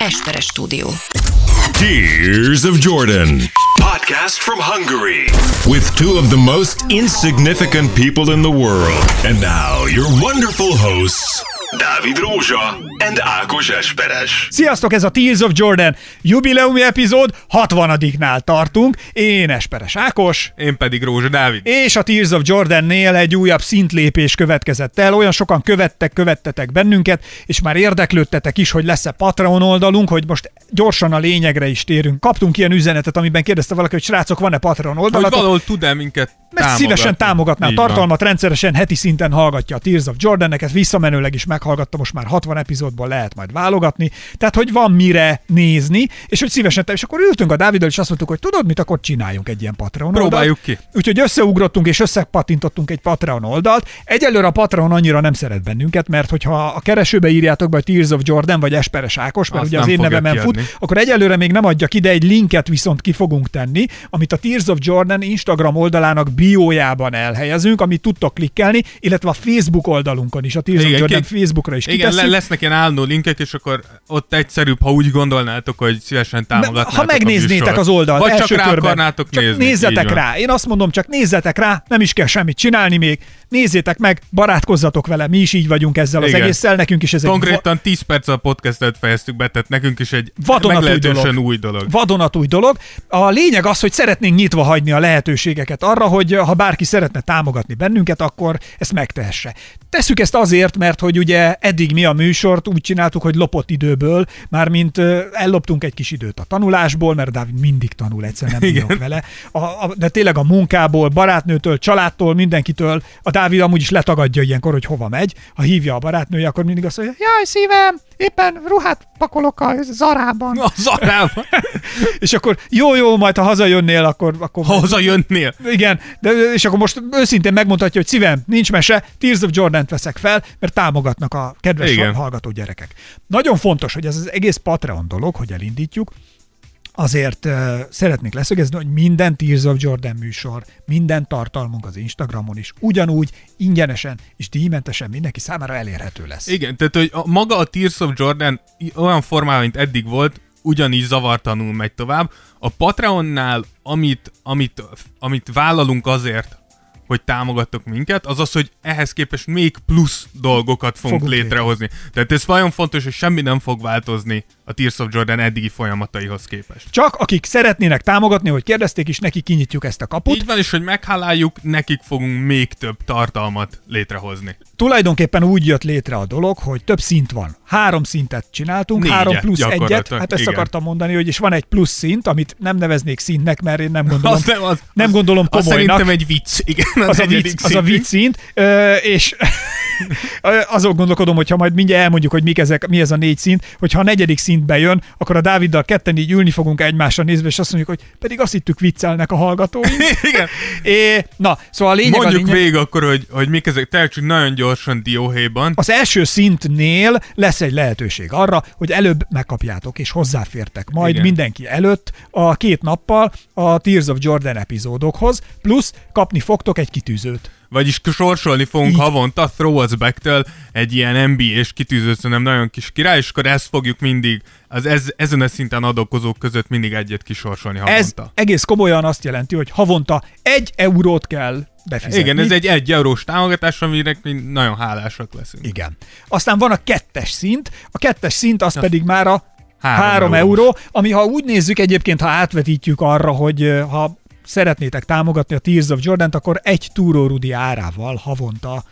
Esperes stúdió. Tears of Jordan. Podcast from Hungary. With two of the most insignificant people in the world. And now, your wonderful hosts, Dávid Rózsa and Ákos Esperes. Sziasztok, ez a Tears of Jordan jubileumi epizód, 60-nál tartunk. Én Esperes Ákos, Én pedig Rózsa Dávid. és a Tears of Jordan-nél egy újabb szintlépés következett el. Olyan sokan követtek, követtetek bennünket, és már érdeklődtetek is, hogy lesz-e Patreon oldalunk, hogy most gyorsan a lényegre is térünk. Kaptunk ilyen üzenetet, amiben kérdezte valaki, hogy srácok, van-e Patreon Hogy oldalatok? valahol tud-e minket Mert támogatni? szívesen támogatná a tartalmat, rendszeresen heti szinten hallgatja a Tears of Jordan-eket, visszamenőleg is meghallgatta, most már 60 epizódból lehet majd válogatni, tehát hogy van mire nézni, és hogy szívesen, és akkor ültünk a Dáviddal, és azt mondtuk, hogy tudod mit, akkor csináljunk egy ilyen Patreon Próbáljuk oldalt. ki. Úgyhogy összeugrottunk és összepatintottunk egy Patreon oldalt. Egyelőre a Patreon annyira nem szeret bennünket, mert hogyha a keresőbe írjátok be a Tears of Jordan vagy Esperes Ákos, mert Azt ugye az én nevemen fut, akkor egyelőre még nem adja ki, de egy linket viszont ki fogunk tenni, amit a Tears of Jordan Instagram oldalának biójában elhelyezünk, amit tudtok klikkelni, illetve a Facebook oldalunkon is, a Tears of Igen, Jordan ki- Facebookra is Igen, le, lesznek ilyen álló linkek, és akkor ott egyszerűbb, ha úgy gondolnátok, hogy szívesen támogatnátok ha megnéznétek az oldalt, Vagy csak első rá körben, akarnátok csak nézni. nézzetek rá. Én azt mondom, csak nézzetek rá, nem is kell semmit csinálni még. Nézzétek meg, barátkozzatok vele, mi is így vagyunk ezzel az Igen. egésszel, nekünk is ez egy Konkrétan 10 perc a podcastet fejeztük be, tehát nekünk is egy Vadonatúj dolog. új dolog. vadonatúj dolog. A lényeg az, hogy szeretnénk nyitva hagyni a lehetőségeket arra, hogy ha bárki szeretne támogatni bennünket, akkor ezt megtehesse. Tesszük ezt azért, mert hogy ugye eddig mi a műsort úgy csináltuk, hogy lopott időből, mármint elloptunk egy kis időt a tanulásból, mert Dávid mindig tanul, egyszerűen nem bírok vele. A, a, de tényleg a munkából, barátnőtől, családtól, mindenkitől. A Dávid amúgy is letagadja ilyenkor, hogy hova megy. Ha hívja a barátnője, akkor mindig azt mondja, jaj szívem, éppen ruhát pakolok a zarában. A zarában, És akkor jó, jó, majd ha hazajönnél, akkor... akkor ha hazajönnél. igen, de, és akkor most őszintén megmondhatja, hogy szívem, nincs mese, Tears of Jordan-t veszek fel, mert támogatnak a kedves Igen. hallgató gyerekek. Nagyon fontos, hogy ez az egész Patreon dolog, hogy elindítjuk, azért uh, szeretnék leszögezni, hogy minden Tears of Jordan műsor, minden tartalmunk az Instagramon is ugyanúgy ingyenesen és díjmentesen mindenki számára elérhető lesz. Igen, tehát hogy a, maga a Tears of Jordan olyan formában, mint eddig volt, ugyanígy zavartanul megy tovább. A Patreonnál, amit, amit, amit vállalunk azért, hogy támogattok minket, az az, hogy ehhez képest még plusz dolgokat fogunk Fogunk létrehozni. Tehát ez nagyon fontos, hogy semmi nem fog változni a Tears of Jordan eddigi folyamataihoz képest. Csak akik szeretnének támogatni, hogy kérdezték is, neki kinyitjuk ezt a kaput. Így van, és hogy megháláljuk, nekik fogunk még több tartalmat létrehozni. tulajdonképpen úgy jött létre a dolog, hogy több szint van. Három szintet csináltunk, Négyet, három plusz egyet. Hát ezt igen. akartam mondani, hogy és van egy plusz szint, amit nem neveznék szintnek, mert én nem gondolom, Az nem, az, nem gondolom komolynak. szerintem egy vicc. Igen, az a, vicc, az a vicc szint, és azon gondolkodom, hogy ha majd mindjárt elmondjuk, hogy mik ezek, mi ez a négy szint, hogyha a negyedik szintbe jön, akkor a Dáviddal ketten így ülni fogunk egymásra nézve, és azt mondjuk, hogy pedig azt hittük viccelnek a hallgatóink. Igen. É, na, szóval a lényeg a Mondjuk lényeg, végig akkor, hogy, hogy mik ezek, csak nagyon gyorsan dióhéjban. Az első szintnél lesz egy lehetőség arra, hogy előbb megkapjátok és hozzáfértek majd. Igen. mindenki előtt a két nappal a Tears of Jordan epizódokhoz, plusz kapni fogtok egy kitűzőt. Vagyis sorsolni fogunk Így. Havonta Throw Us Back-től egy ilyen NBA-s kitűző, szerintem nagyon kis király, és akkor ezt fogjuk mindig, az ez, ezen a szinten adókozók között mindig egyet kisorsolni Ez havonta. egész komolyan azt jelenti, hogy havonta egy eurót kell befizetni. Igen, ez egy egy eurós támogatás, aminek mi nagyon hálásak leszünk. Igen. Aztán van a kettes szint, a kettes szint az pedig már a Három 3 eurós. euró, ami ha úgy nézzük egyébként, ha átvetítjük arra, hogy ha szeretnétek támogatni a Tears of Jordan-t, akkor egy túró Rudi árával havonta.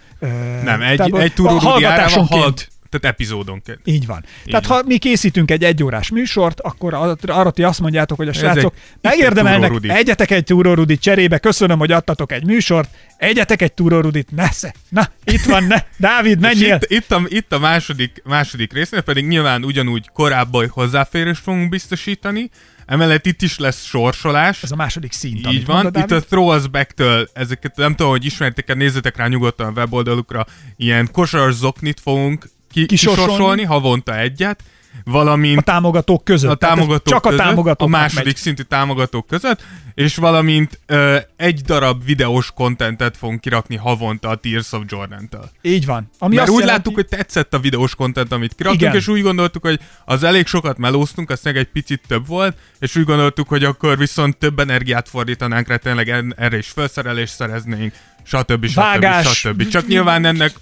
Nem, egy, tehát egy túró Rudi árával halt, tehát epizódonként. Így van. Tehát van. ha mi készítünk egy egyórás műsort, akkor ar- arra ti azt mondjátok, hogy a srácok megérdemelnek, egyetek egy túró Rudit cserébe, köszönöm, hogy adtatok egy műsort, egyetek egy túró Rudit, nesze, na, itt van, ne, Dávid, menjél. itt, itt, a, itt a második, második résznél pedig nyilván ugyanúgy korábban hozzáférést fogunk biztosítani, emellett itt is lesz sorsolás. Ez a második szint. Így van, mondod, itt Dávid. a Throw Us Back-től, ezeket nem tudom, hogy ismertek-e, nézzetek rá nyugodtan a weboldalukra, ilyen kosaras zoknit fogunk ki, Kisorsolni. kisorsolni, havonta egyet, valamint A támogatók között. a támogatók Csak között, a támogatók. a második szintű támogatók között, és valamint ö, egy darab videós kontentet fogunk kirakni havonta a Tears of Jordan-től. Így van. Ami Mert úgy jelenti, láttuk, hogy tetszett a videós kontent, amit kiraktunk, Igen. és úgy gondoltuk, hogy az elég sokat melóztunk, az meg egy picit több volt, és úgy gondoltuk, hogy akkor viszont több energiát fordítanánk rá, tényleg erre is felszerelést szereznénk, stb. stb. Vágás. stb. Csak nyilván ennek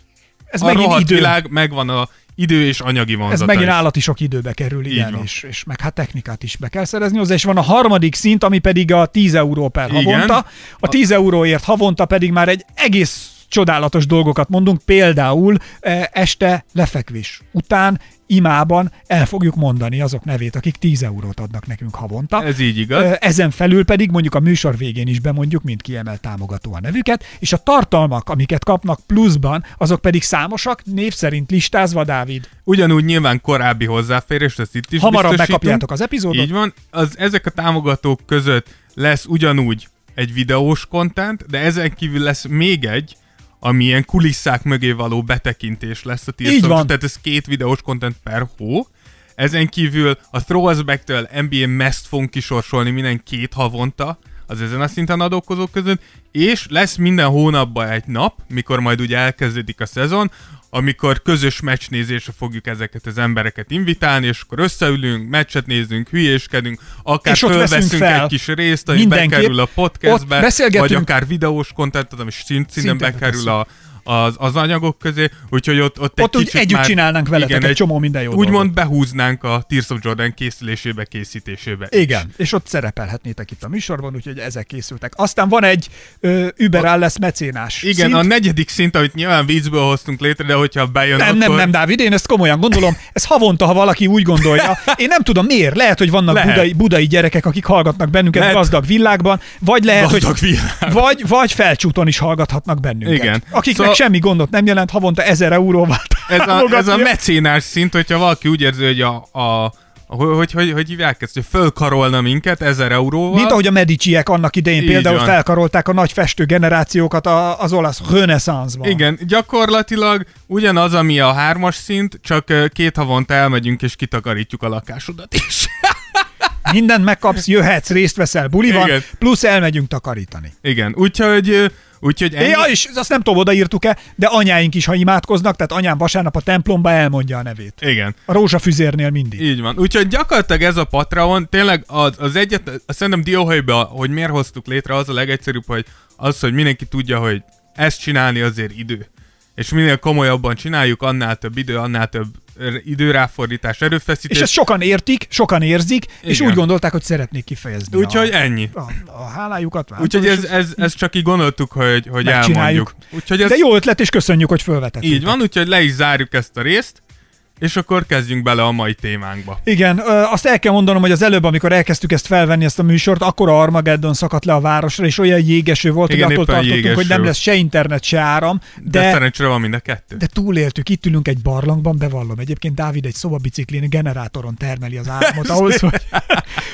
ez a megint idő. világ megvan a idő és anyagi Ez vonzata megint is. állati sok időbe kerül, igen, és, és meg hát technikát is be kell szerezni hozzá, és van a harmadik szint, ami pedig a 10 euró per Igen. havonta. A 10 euróért havonta pedig már egy egész csodálatos dolgokat mondunk, például eh, este lefekvés után imában el fogjuk mondani azok nevét, akik 10 eurót adnak nekünk havonta. Ez így igaz. Ezen felül pedig mondjuk a műsor végén is bemondjuk, mint kiemelt támogató a nevüket, és a tartalmak, amiket kapnak pluszban, azok pedig számosak, név szerint listázva, Dávid. Ugyanúgy nyilván korábbi hozzáférést, ezt itt is Hamarabb megkapjátok az epizódot. Így van. Az, ezek a támogatók között lesz ugyanúgy egy videós content, de ezen kívül lesz még egy, ami ilyen kulisszák mögé való betekintés lesz a Tears. Tehát ez két videós content per hó. Ezen kívül a Throw Us Back-től NBA Mest fogunk kisorsolni minden két havonta, az ezen a szinten adókozók között, és lesz minden hónapban egy nap, mikor majd ugye elkezdődik a szezon, amikor közös meccsnézésre fogjuk ezeket az embereket invitálni, és akkor összeülünk, meccset nézünk, hülyéskedünk, akár És fölveszünk fel. egy kis részt, ami bekerül a podcastbe, vagy akár videós kontentet, ami szint, szintén Szintén bekerül a, az, az anyagok közé, úgyhogy ott, ott, Ott egy úgy együtt már, csinálnánk veletek egy csomó minden jó Úgymond dolgot. behúznánk a Tears of Jordan készülésébe, készítésébe. is. Igen, és ott szerepelhetnétek itt a műsorban, úgyhogy ezek készültek. Aztán van egy ö, Uber Alles mecénás Igen, szint. a negyedik szint, amit nyilván vízből hoztunk létre, de hogyha bejön, Nem, akkor... nem, nem, Dávid, én ezt komolyan gondolom. Ez havonta, ha valaki úgy gondolja. Én nem tudom miért. Lehet, hogy vannak Lehet. budai, budai gyerekek, akik hallgatnak bennünket Lehet. gazdag világban, vagy lehet, Gazdag hogy világ. vagy, vagy felcsúton is hallgathatnak bennünket. Igen. Akiknek Szóval- semmi gondot nem jelent, havonta ezer euróval Ez a, ez a mecénás szint, hogyha valaki úgy érzi, hogy a, a hogy, hogy, hogy, hívják ezt, hogy fölkarolna minket ezer euróval. Mint ahogy a Mediciek annak idején Így például van. felkarolták a nagy festő generációkat a- az olasz reneszánszban. Igen, gyakorlatilag ugyanaz, ami a hármas szint, csak két havonta elmegyünk és kitakarítjuk a lakásodat is. Mindent megkapsz, jöhetsz, részt veszel buliban, Igen. plusz elmegyünk takarítani. Igen, úgyhogy, úgyhogy ennyi. Ja, és azt nem tudom, odaírtuk-e, de anyáink is, ha imádkoznak, tehát anyám vasárnap a templomba elmondja a nevét. Igen. A rózsafüzérnél mindig. Így van. Úgyhogy gyakorlatilag ez a Patreon, tényleg az, az egyet, szerintem dióhelybe, hogy miért hoztuk létre, az a legegyszerűbb, hogy az, hogy mindenki tudja, hogy ezt csinálni azért idő. És minél komolyabban csináljuk, annál több idő, annál több időráfordítás, erőfeszítés. És ezt sokan értik, sokan érzik, és Igen. úgy gondolták, hogy szeretnék kifejezni Úgyhogy a, ennyi. a, a hálájukat. Úgyhogy ez, ez, ez csak így gondoltuk, hogy, hogy elmondjuk. Úgyhogy ez De jó ötlet, és köszönjük, hogy felvetettétek. így van, úgyhogy le is zárjuk ezt a részt, és akkor kezdjünk bele a mai témánkba. Igen, ö, azt el kell mondanom, hogy az előbb, amikor elkezdtük ezt felvenni, ezt a műsort, akkor a Armageddon szakadt le a városra, és olyan jégeső volt, Igen, hogy attól tartottunk, hogy jégeső. nem lesz se internet, se áram, De, de, szerencsére van mind a kettő. de túléltük, itt ülünk egy barlangban, bevallom. Egyébként Dávid egy szobabiciklin generátoron termeli az áramot ahhoz, hogy,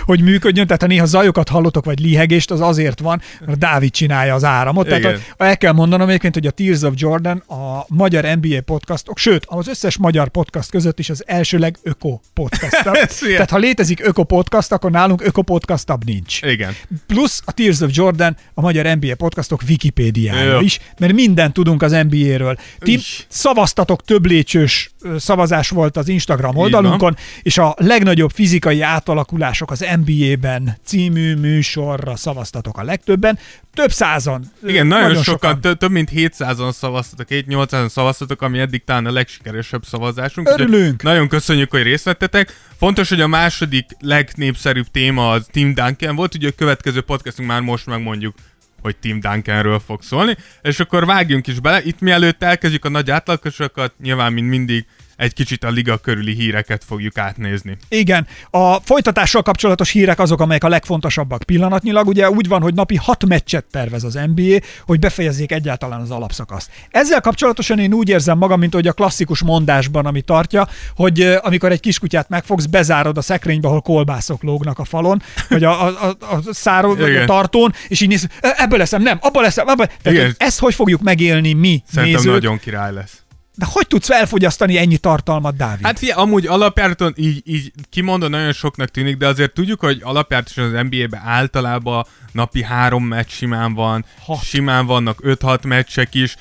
hogy működjön. Tehát ha néha zajokat hallotok, vagy lihegést, az azért van, mert Dávid csinálja az áramot. Tehát Igen. a- el kell mondanom egyébként, hogy a Tears of Jordan a magyar NBA podcastok, sőt, az összes magyar podcast között is az első legöko podcast. Tehát ha létezik öko podcast, akkor nálunk öko podcastabb nincs. Igen. Plusz a Tears of Jordan a magyar NBA podcastok Wikipédiája is, mert mindent tudunk az NBA-ről. Ti Ügy. szavaztatok, több lépcsős szavazás volt az Instagram oldalunkon, és a legnagyobb fizikai átalakulások az NBA-ben című műsorra szavaztatok a legtöbben. Több százan. Igen, nagyon, sokan, Több, több mint 700-an szavaztatok, 7-800-an szavaztatok, ami eddig talán a legsikeresebb szavazásunk. Örülünk. Nagyon köszönjük, hogy részt vettetek. Fontos, hogy a második legnépszerűbb téma az Tim Duncan volt, ugye a következő podcastunk már most megmondjuk, hogy Tim Duncanről fog szólni, és akkor vágjunk is bele. Itt mielőtt elkezdjük a nagy átlagosokat, nyilván, mint mindig, egy kicsit a liga körüli híreket fogjuk átnézni. Igen, a folytatással kapcsolatos hírek azok, amelyek a legfontosabbak pillanatnyilag. Ugye úgy van, hogy napi hat meccset tervez az NBA, hogy befejezzék egyáltalán az alapszakaszt. Ezzel kapcsolatosan én úgy érzem magam, mint hogy a klasszikus mondásban, ami tartja, hogy amikor egy kiskutyát megfogsz, bezárod a szekrénybe, ahol kolbászok lógnak a falon, vagy a, a, a, a száró, vagy a tartón, és így néz, "Ö, ebből leszem, nem, abba leszem, abba. Tehát, Igen. hogy ezt hogy fogjuk megélni mi Szerintem nézők? nagyon király lesz. De hogy tudsz elfogyasztani ennyi tartalmat, Dávid? Hát figyelj, amúgy alapjáraton így, így kimondva nagyon soknak tűnik, de azért tudjuk, hogy alapjáraton az NBA-ben általában napi három meccs simán van, Hat. simán vannak 5-6 meccsek is,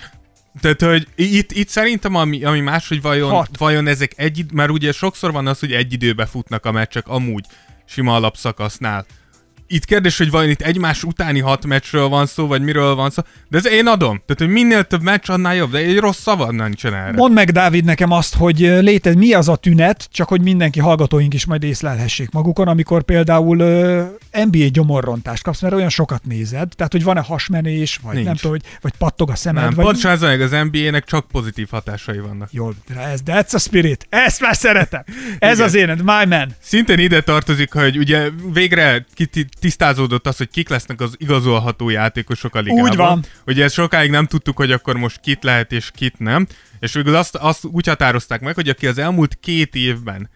tehát, hogy itt, itt szerintem ami, ami más, hogy vajon, Hat. vajon ezek egy, mert ugye sokszor van az, hogy egy időbe futnak a meccsek amúgy sima alapszakasznál. Itt kérdés, hogy vajon itt egymás utáni hat meccsről van szó, vagy miről van szó, de ez én adom. Tehát, hogy minél több meccs, annál jobb, de egy rossz szava nincsen erre. Mondd meg, Dávid, nekem azt, hogy létez, mi az a tünet, csak hogy mindenki hallgatóink is majd észlelhessék magukon, amikor például ö, NBA gyomorrontást kapsz, mert olyan sokat nézed, tehát hogy van-e hasmenés, vagy Nincs. nem tudom, hogy, vagy pattog a szemed, Nem, vagy... pontosan ez az NBA-nek csak pozitív hatásai vannak. Jól, de ez, that's a spirit. Ezt már szeretem. Ez Igen. az éned, my man. Szintén ide tartozik, hogy ugye végre kiti- tisztázódott az, hogy kik lesznek az igazolható játékosok a ligában. Úgy van. Ugye ezt sokáig nem tudtuk, hogy akkor most kit lehet és kit nem. És végül azt, azt úgy határozták meg, hogy aki az elmúlt két évben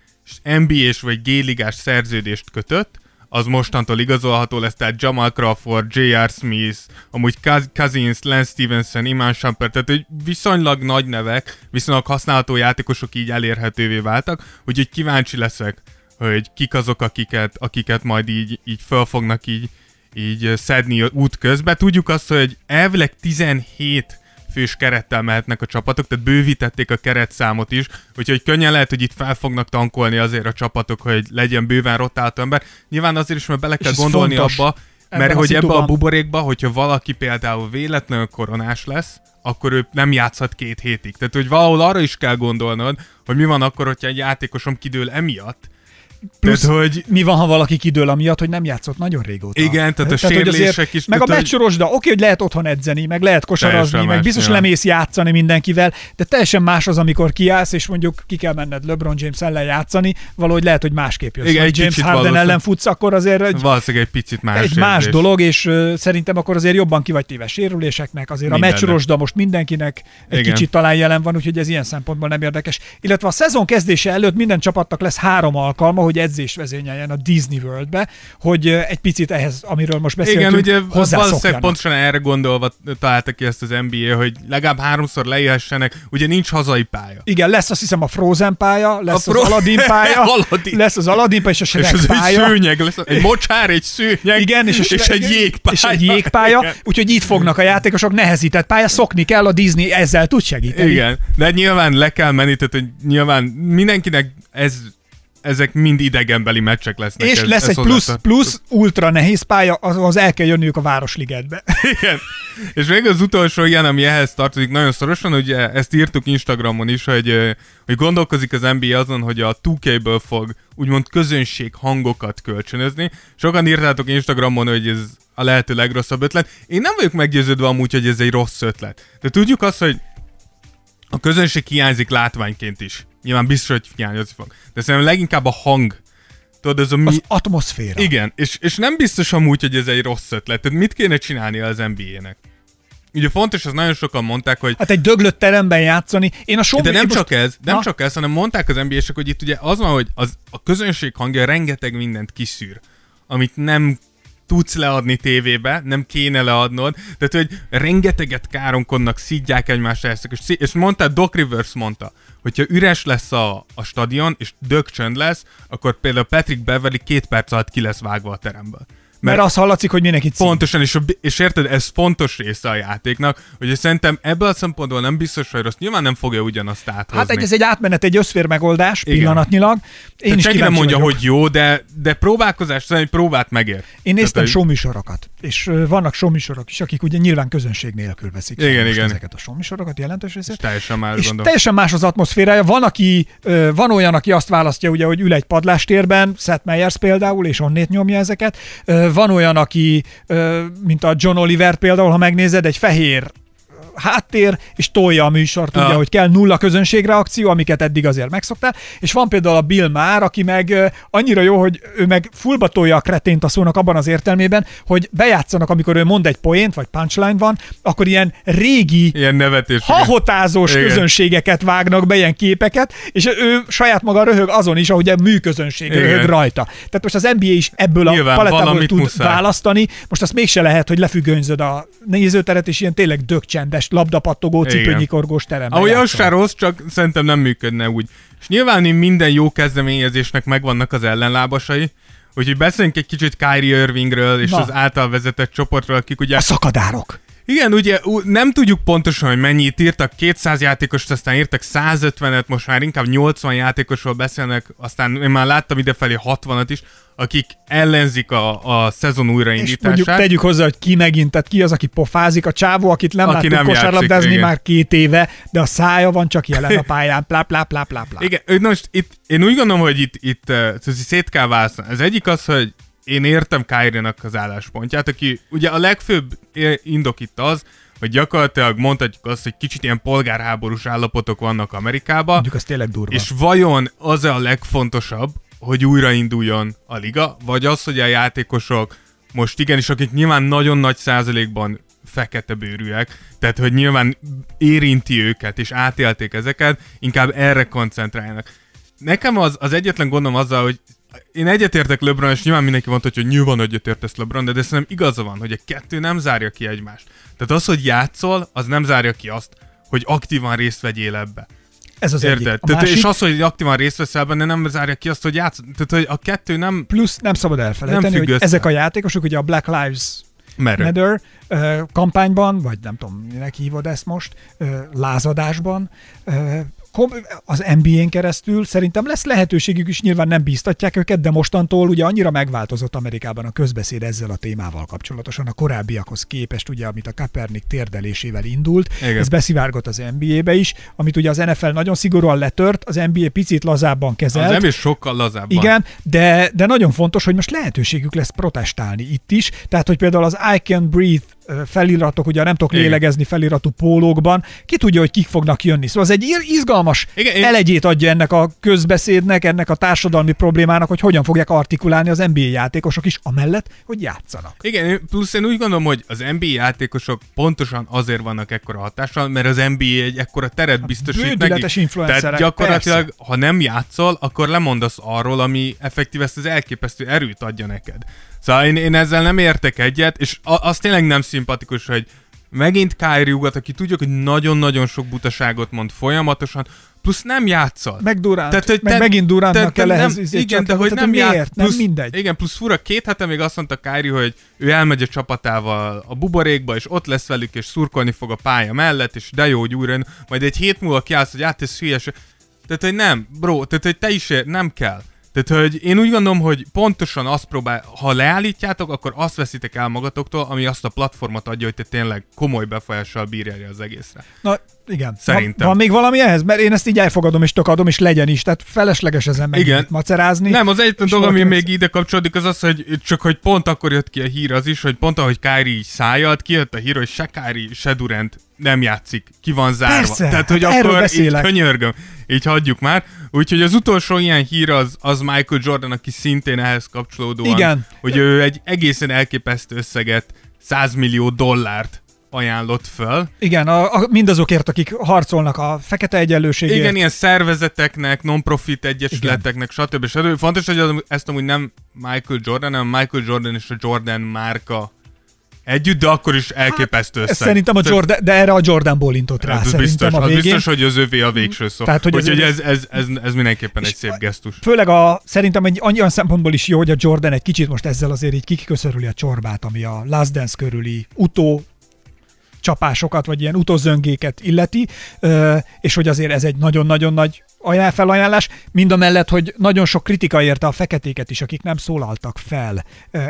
NBA-s vagy G-ligás szerződést kötött, az mostantól igazolható lesz, tehát Jamal Crawford, J.R. Smith, amúgy Cousins, Lance Stevenson, Iman Shumpert, tehát hogy viszonylag nagy nevek, viszonylag használható játékosok így elérhetővé váltak, úgyhogy kíváncsi leszek, hogy kik azok, akiket, akiket majd így, így föl fognak így, így szedni út közben. Tudjuk azt, hogy elvileg 17 fős kerettel mehetnek a csapatok, tehát bővítették a keretszámot is, úgyhogy könnyen lehet, hogy itt fel fognak tankolni azért a csapatok, hogy legyen bőven rotáltó ember. Nyilván azért is, mert bele kell gondolni fontos abba, ebben mert a hogy ebbe a buborékba, hogyha valaki például véletlenül koronás lesz, akkor ő nem játszhat két hétig. Tehát, hogy valahol arra is kell gondolnod, hogy mi van akkor, hogyha egy játékosom kidől emiatt. Plusz, Tehát, hogy mi van, ha valaki kidől amiatt, hogy nem játszott nagyon régóta? Igen, tehát a hogy sérülések is, Meg a tehát, hogy- meccsorosda, oké, hogy lehet otthon edzeni, meg lehet kosarazni, meg más, biztos ja. lemész játszani mindenkivel, de teljesen más az, amikor kiállsz, és mondjuk ki kell menned LeBron James ellen játszani, valahogy lehet, hogy másképp jössz. Igen, egy James Harden valószínű- ellen futsz, akkor azért egy, valószínűleg egy picit más egy más érzés. dolog, és ö, szerintem akkor azért jobban ki vagy téve sérüléseknek, azért a Mindennek. meccsorosda most mindenkinek egy Igen. kicsit talán jelen van, úgyhogy ez ilyen szempontból nem érdekes. Illetve a szezon kezdése előtt minden csapatnak lesz három alkalma, hogy edzés vezényeljen a Disney Worldbe, hogy egy picit ehhez, amiről most beszéltünk, Igen, ugye az valószínűleg pontosan erre gondolva találta ki ezt az NBA, hogy legalább háromszor leihessenek, ugye nincs hazai pálya. Igen, lesz azt hiszem a Frozen pálya, lesz A az Fro- Aladdin pálya, Aladdin. lesz az Aladdin pálya és a És Shrek az egy pálya. szőnyeg lesz, egy mocsár, egy szőnyeg, Igen, és, a és Shrek- egy jégpálya. És egy jégpálya, Igen. úgyhogy itt fognak a játékosok nehezített pálya, szokni kell, a Disney ezzel tud segíteni. Igen, de nyilván le kell menni, tehát hogy nyilván mindenkinek ez, ezek mind idegenbeli meccsek lesznek. És ez, lesz ez egy plusz, hozzátart- plusz ultra nehéz pálya, az, el kell jönniük a Városligetbe. Igen. És még az utolsó ilyen, ami ehhez tartozik nagyon szorosan, ugye ezt írtuk Instagramon is, hogy, hogy gondolkozik az NBA azon, hogy a 2K-ből fog úgymond közönség hangokat kölcsönözni. Sokan írtátok Instagramon, hogy ez a lehető legrosszabb ötlet. Én nem vagyok meggyőződve amúgy, hogy ez egy rossz ötlet. De tudjuk azt, hogy a közönség hiányzik látványként is. Nyilván biztos, hogy hiányozni fog. De szerintem leginkább a hang. Tudod, ez a mi... Az atmoszféra. Igen, és, és nem biztos amúgy, hogy ez egy rossz ötlet. Tehát mit kéne csinálni az NBA-nek? Ugye fontos, az nagyon sokan mondták, hogy Hát egy döglött teremben játszani. Én a show de nem most- csak ez, nem Na? csak ez, hanem mondták az nba hogy itt ugye az van, hogy az, a közönség hangja rengeteg mindent kiszűr, amit nem tudsz leadni tévébe, nem kéne leadnod, tehát hogy rengeteget káromkodnak, szidják egymást ezt, és, és mondta, Doc Rivers mondta, hogyha üres lesz a, a stadion, és dögcsönd lesz, akkor például Patrick Beverly két perc alatt ki lesz vágva a teremből. Mert az hallatszik, hogy mindenki cím. Pontosan, és, és érted, ez fontos része a játéknak, hogy szerintem ebből a szempontból nem biztos, hogy rossz. Nyilván nem fogja ugyanazt áthozni. Hát egy, ez egy átmenet, egy összfér megoldás Igen. pillanatnyilag. Én Tehát is senki nem mondja, vagyok. hogy jó, de, de próbálkozás szerint próbát megér. Én néztem Tehát, hogy- showműsorokat, és vannak showműsorok is, akik ugye nyilván közönség nélkül veszik Igen, igen. ezeket a showműsorokat jelentős És részét. teljesen más És gondolom. teljesen más az atmoszférája. Van, aki, van olyan, aki azt választja, ugye, hogy ül egy padlástérben, Seth Meyers például, és onnét nyomja ezeket. Van olyan, aki, mint a John Oliver például, ha megnézed, egy fehér háttér, és tolja a műsort, ugye, Ja. hogy kell nulla közönségreakció, amiket eddig azért megszoktál, és van például a Bill Maher, aki meg annyira jó, hogy ő meg fullba tolja a kretént a szónak abban az értelmében, hogy bejátszanak, amikor ő mond egy poént, vagy punchline van, akkor ilyen régi Ilyen nevetés. hahotázós Igen. közönségeket vágnak be, ilyen képeket, és ő saját maga röhög azon is, ahogy a műközönség Igen. röhög rajta. Tehát most az NBA is ebből a Nyilván palettából valamit tud muszáj. választani. Most azt mégse lehet, hogy lefüggönyzöd a nézőteret, és ilyen tényleg dögcsendes rendes labdapattogó, cipőnyikorgós terem. Ahogy az se rossz, csak szerintem nem működne úgy. És nyilván minden jó kezdeményezésnek megvannak az ellenlábasai, Úgyhogy beszéljünk egy kicsit Kyrie Irvingről és Na. az által vezetett csoportról, akik ugye... A szakadárok. Igen, ugye nem tudjuk pontosan, hogy mennyit írtak, 200 játékost, aztán írtak 150-et, most már inkább 80 játékosról beszélnek, aztán én már láttam idefelé 60-at is, akik ellenzik a, a szezon újraindítását. És mondjuk tegyük hozzá, hogy ki megint, tehát ki az, aki pofázik, a csávó, akit nem aki láttuk kosárlabdázni már két éve, de a szája van csak jelen a pályán, plá, plá, plá, plá, plá. Igen, most itt, én úgy gondolom, hogy itt, itt szét kell választani. Az egyik az, hogy én értem kyrie az álláspontját, aki ugye a legfőbb indok itt az, hogy gyakorlatilag mondhatjuk azt, hogy kicsit ilyen polgárháborús állapotok vannak Amerikában. Mondjuk az tényleg durva. És vajon az a legfontosabb, hogy újrainduljon a liga, vagy az, hogy a játékosok most igenis, akik nyilván nagyon nagy százalékban fekete bőrűek, tehát hogy nyilván érinti őket, és átélték ezeket, inkább erre koncentráljanak. Nekem az, az egyetlen gondom azzal, hogy én egyetértek LeBron, és nyilván mindenki mondta, hogy nyilván egyetértesz LeBron, de, de szerintem igaza van, hogy a kettő nem zárja ki egymást. Tehát az, hogy játszol, az nem zárja ki azt, hogy aktívan részt vegyél ebbe. Ez az Érted? egyik. A Tehát, másik... És az, hogy aktívan részt veszel benne, nem zárja ki azt, hogy játsz. Tehát, hogy a kettő nem... Plusz nem szabad elfelejteni, nem hogy össze. ezek a játékosok, ugye a Black Lives Matter, Matter kampányban, vagy nem tudom, minek hívod ezt most, lázadásban, az NBA-n keresztül szerintem lesz lehetőségük is, nyilván nem bíztatják őket, de mostantól ugye annyira megváltozott Amerikában a közbeszéd ezzel a témával kapcsolatosan, a korábbiakhoz képest, ugye, amit a Kaepernick térdelésével indult, Igen. ez beszivárgott az NBA-be is, amit ugye az NFL nagyon szigorúan letört, az NBA picit lazábban kezelt. Az NBA sokkal lazábban. Igen, de, de nagyon fontos, hogy most lehetőségük lesz protestálni itt is, tehát hogy például az I Can Breathe feliratok, ugye nem tudok Igen. lélegezni feliratú pólókban, ki tudja, hogy kik fognak jönni. Szóval ez egy izgalmas Igen, elegyét adja ennek a közbeszédnek, ennek a társadalmi problémának, hogy hogyan fogják artikulálni az NBA játékosok is, amellett, hogy játszanak. Igen, plusz én úgy gondolom, hogy az NBA játékosok pontosan azért vannak ekkora hatással, mert az NBA egy ekkora teret hát biztosít nekik. Tehát gyakorlatilag, persze. ha nem játszol, akkor lemondasz arról, ami effektív ezt az elképesztő erőt adja neked. Szóval én, én ezzel nem értek egyet, és a, az tényleg nem szimpatikus, hogy megint Kyrie ugat, aki tudjuk, hogy nagyon-nagyon sok butaságot mond folyamatosan, plusz nem játszol. Meg Durant, tehát, hogy meg te, megint Durantnak kell nem, Igen, de hogy nem miért? Ját, plusz, nem mindegy. Igen, plusz fura, két hete még azt mondta Kyrie, hogy ő elmegy a csapatával a buborékba, és ott lesz velük, és szurkolni fog a pálya mellett, és de jó, hogy újra majd egy hét múlva kiállsz, hogy át, ez hülyes. Tehát, hogy nem, bro, tehát, hogy te is ér, nem kell. Tehát, hogy én úgy gondolom, hogy pontosan azt próbál, ha leállítjátok, akkor azt veszitek el magatoktól, ami azt a platformot adja, hogy te tényleg komoly befolyással bírja az egészre. Na, igen. Szerintem. Van, van még valami ehhez? Mert én ezt így elfogadom és tökadom, és legyen is. Tehát felesleges ezen meg Igen. macerázni. Nem, az egyetlen dolog, ami még ide kapcsolódik, az az, hogy csak hogy pont akkor jött ki a hír az is, hogy pont ahogy Kári így szájalt, kijött a hír, hogy se Kári, se Durant nem játszik, ki van zárva. Persze, Tehát, hogy hát akkor így könyörgöm, így hagyjuk már. Úgyhogy az utolsó ilyen hír az, az Michael Jordan, aki szintén ehhez kapcsolódóan, Igen. hogy ő egy egészen elképesztő összeget, 100 millió dollárt ajánlott föl. Igen, a, a, mindazokért, akik harcolnak a fekete egyenlőségért. Igen, ilyen szervezeteknek, non-profit egyesületeknek, stb. stb. Fontos, hogy ezt amúgy nem Michael Jordan, hanem Michael Jordan és a Jordan márka Együtt, de akkor is elképesztő hát, összeg. Szerintem a Jordan, de erre a Jordan bólintott rá, ez biztos, a végén. Az biztos, hogy az övé a végső szó. Tehát, hogy Úgyhogy ez, ez, ez, ez, mindenképpen egy szép gesztus. Főleg a, szerintem egy olyan szempontból is jó, hogy a Jordan egy kicsit most ezzel azért így kiköszörüli a csorbát, ami a Last Dance körüli utó csapásokat, vagy ilyen utozöngéket illeti, és hogy azért ez egy nagyon-nagyon nagy ajánl felajánlás, mind a mellett, hogy nagyon sok kritika érte a feketéket is, akik nem szólaltak fel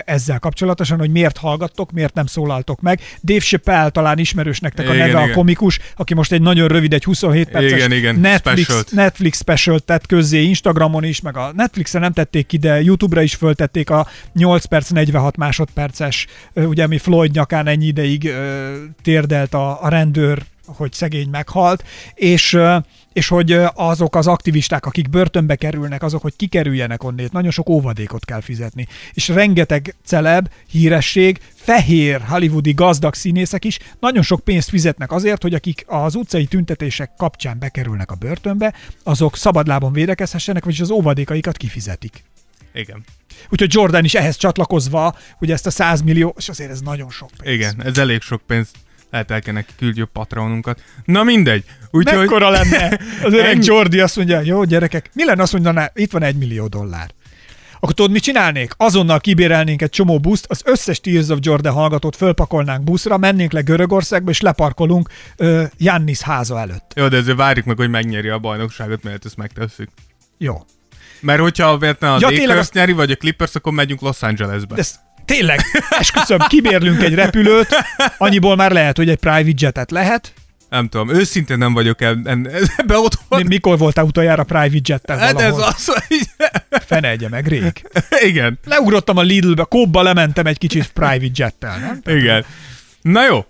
ezzel kapcsolatosan, hogy miért hallgattok, miért nem szólaltok meg. Dave Chappelle talán ismerős nektek igen, a neve igen. a komikus, aki most egy nagyon rövid, egy 27 perces igen, igen. Netflix, special Netflix special tett közzé Instagramon is, meg a Netflixen nem tették ki, de YouTube-ra is föltették a 8 perc 46 másodperces, ugye ami Floyd nyakán ennyi ideig térdelt a, a rendőr hogy szegény meghalt, és, és hogy azok az aktivisták, akik börtönbe kerülnek, azok, hogy kikerüljenek onnét, nagyon sok óvadékot kell fizetni. És rengeteg celeb, híresség, fehér hollywoodi gazdag színészek is nagyon sok pénzt fizetnek azért, hogy akik az utcai tüntetések kapcsán bekerülnek a börtönbe, azok szabadlábon védekezhessenek, vagyis az óvadékaikat kifizetik. Igen. Úgyhogy Jordan is ehhez csatlakozva, hogy ezt a 100 millió, és azért ez nagyon sok pénz. Igen, ez elég sok pénz Lehet el kell neki küldjük patronunkat. Na mindegy. Úgyhogy... Mekkora lenne? Az öreg. Jordi azt mondja, jó gyerekek, mi lenne azt mondaná, itt van egy millió dollár. Akkor tudod, mit csinálnék? Azonnal kibérelnénk egy csomó buszt, az összes Tears of Jordan hallgatót fölpakolnánk buszra, mennénk le Görögországba, és leparkolunk uh, Jannis háza előtt. Jó, de ezért várjuk meg, hogy megnyeri a bajnokságot, mert ezt megtesszük. Jó. Mert hogyha a Ja, ja, tényleg Lakers azt- nyeri, vagy a Clippers, akkor megyünk Los Angelesbe. De ez tényleg, esküszöm, kibérlünk egy repülőt, annyiból már lehet, hogy egy private jetet lehet. Nem tudom, őszintén nem vagyok eb- en- ebbe otthon. Mi- Mikor voltál utoljára private jettel Hát ez az, hogy... Fene egye meg, rég. Igen, Leugrottam a Lidlbe, kóbba lementem egy kicsit private jettel, nem? igen. Na jó.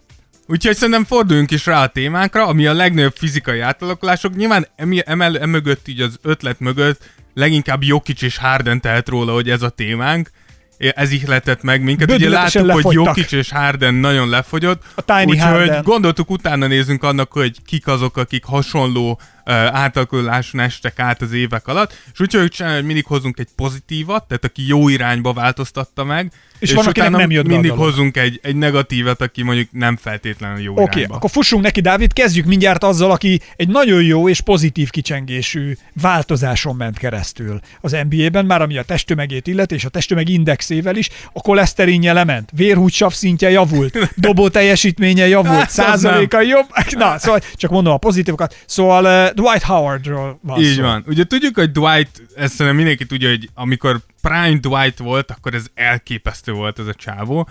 Úgyhogy szerintem forduljunk is rá a témánkra, ami a legnagyobb fizikai átalakulások. Nyilván emel, emögött, így az ötlet mögött leginkább Jokic és Harden tehet róla, hogy ez a témánk. Ez ihletett meg minket. Ugye láttuk, hogy lefogytak. Jokic és Harden nagyon lefogyott. A Tiny Úgyhogy Harden. gondoltuk, utána nézünk annak, hogy kik azok, akik hasonló átalakuláson estek át az évek alatt. És úgy fogjuk csinálni, hogy mindig hozunk egy pozitívat, tehát aki jó irányba változtatta meg, És van, akinek utána nem jött mindig hozunk egy, egy negatívat, aki mondjuk nem feltétlenül jó Oké, okay, irányba. akkor fussunk neki, Dávid, kezdjük mindjárt azzal, aki egy nagyon jó és pozitív kicsengésű változáson ment keresztül az NBA-ben, már ami a testtömegét illet, és a testtömeg indexével is, a koleszterinje lement, vérhúgysav szintje javult, dobó teljesítménye javult, százaléka jobb. Na, szóval csak mondom a pozitívokat. Szóval Dwight Howardról van Így szó. van. Ugye tudjuk, hogy Dwight, ezt szerintem mindenki tudja, hogy amikor Prime Dwight volt, akkor ez elképesztő volt ez a csávó.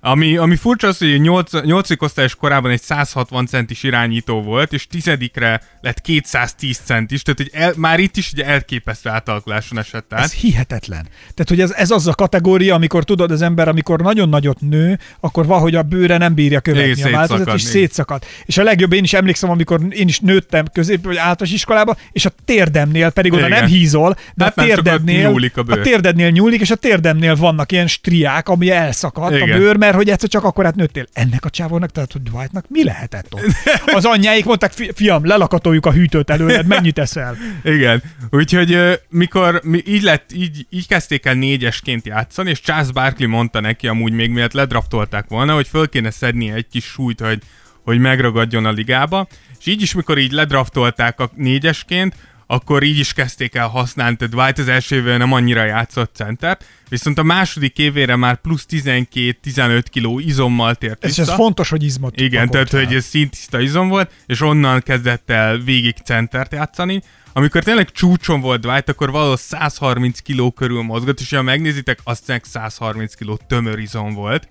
Ami, ami furcsa az, hogy 8, 8. osztályos korában egy 160 centis irányító volt, és tizedikre lett 210 centis, tehát hogy el, már itt is ugye elképesztő átalakuláson esett át. Ez hihetetlen. Tehát, hogy ez, ez az a kategória, amikor tudod, az ember, amikor nagyon nagyot nő, akkor valahogy a bőre nem bírja követni Igen, a változatot, és szétszakad. És a legjobb, én is emlékszem, amikor én is nőttem közép vagy általános iskolába, és a térdemnél pedig oda Igen. nem hízol, de Hát a nyúlik a bőr. a térdednél nyúlik, és a térdemnél vannak ilyen striák, ami elszakadt a Igen. Bőr, mert hogy egyszer csak akkor nőttél. Ennek a csávónak, tehát hogy Dwightnak mi lehetett ott? Az anyjáik mondták, "Fi- fiam, lelakatoljuk a hűtőt előled, mennyit eszel? Igen, úgyhogy mikor mi, így, lett, így, így kezdték el négyesként játszani, és Charles Barkley mondta neki amúgy még miatt ledraftolták volna, hogy föl kéne szednie egy kis súlyt, hogy, hogy megragadjon a ligába, és így is, mikor így ledraftolták a négyesként, akkor így is kezdték el használni, tehát Dwight az első évben nem annyira játszott centert, viszont a második évére már plusz 12-15 kiló izommal tért És vissza. ez fontos, hogy izmot Igen, tehát fel. hogy ez szintiszta izom volt, és onnan kezdett el végig centert játszani. Amikor tényleg csúcson volt Dwight, akkor valahol 130 kiló körül mozgott, és ha megnézitek, azt tényleg 130 kiló tömör izom volt.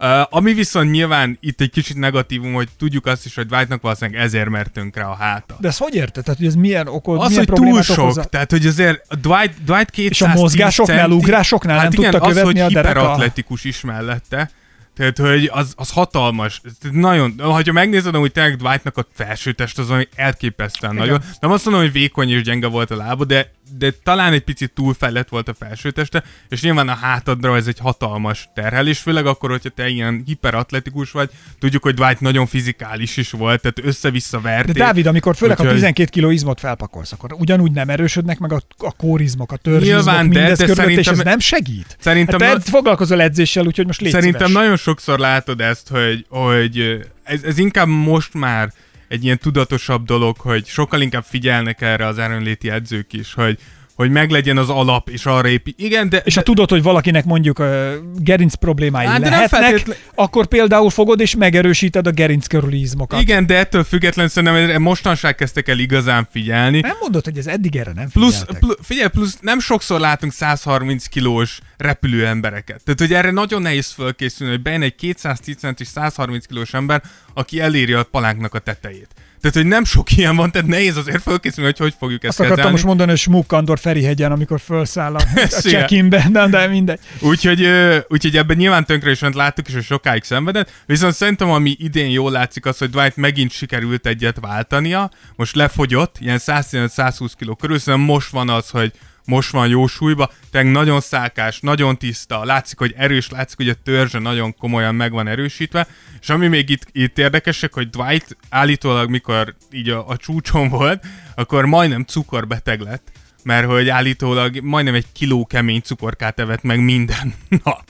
Uh, ami viszont nyilván itt egy kicsit negatívum, hogy tudjuk azt is, hogy Dwightnak valószínűleg ezért mert tönkre a háta. De ezt hogy érted? Tehát, hogy ez milyen okod, Az, milyen hogy túl sok, okozza? tehát hogy azért Dwight, Dwight 210 És a mozgásoknál, centi, ugrásoknál hát nem igen, tudta az, követni hogy a hiperatletikus is mellette, tehát, hogy az, az hatalmas. Tehát Nagyon, ha megnézed, hogy tényleg Dwightnak a felsőtest az ami elképesztően Igen. nagyon. Nem azt mondom, hogy vékony és gyenge volt a lába, de, de talán egy picit túlfejlett volt a felsőteste, és nyilván a hátadra ez egy hatalmas terhelés, főleg akkor, hogyha te ilyen hiperatletikus vagy. Tudjuk, hogy Dwight nagyon fizikális is volt, tehát össze-vissza De verték. Dávid, amikor főleg a Úgyhogy- 12 kiló izmot felpakolsz, akkor ugyanúgy nem erősödnek meg a, a kórizmok, a törzsizmok, Nyilván, de- mindez de körülött, és ez nem segít. Szerintem hát te na- foglalkozol edzéssel, úgyhogy most légy Szerintem szíves. nagyon sokszor látod ezt, hogy, hogy ez, ez inkább most már egy ilyen tudatosabb dolog, hogy sokkal inkább figyelnek erre az erőnléti edzők is, hogy, hogy meglegyen az alap, és arra épi. Igen, de... És ha tudod, hogy valakinek mondjuk uh, gerinc problémái Hát, lehetnek, feltétlen- akkor például fogod és megerősíted a gerinc körüli izmokat. igen, de ettől függetlenül szerintem mostanság kezdtek el igazán figyelni. Nem mondod, hogy ez eddig erre nem Plusz, pl- figyelj, plusz nem sokszor látunk 130 kilós repülő embereket. Tehát, hogy erre nagyon nehéz fölkészülni, hogy bejön egy 210 centis 130 kilós ember, aki eléri a palánknak a tetejét. Tehát, hogy nem sok ilyen van, tehát nehéz azért fölkészülni, hogy hogy fogjuk ezt Azt akartam kezelni. most mondani, hogy Smuk Andor Ferihegyen, amikor felszáll a, a check-inbe, de, de mindegy. Úgyhogy, úgyhogy ebben nyilván tönkre is ment láttuk, és hogy sokáig szenvedett. Viszont szerintem, ami idén jól látszik, az, hogy Dwight megint sikerült egyet váltania. Most lefogyott, ilyen 115-120 kg körül, szerintem most van az, hogy most van jó súlyba, tehát nagyon szálkás, nagyon tiszta, látszik, hogy erős, látszik, hogy a törzse nagyon komolyan meg van erősítve, és ami még itt, itt érdekesek, hogy Dwight állítólag, mikor így a, a csúcson volt, akkor majdnem cukorbeteg lett, mert hogy állítólag majdnem egy kiló kemény cukorkát evett meg minden nap.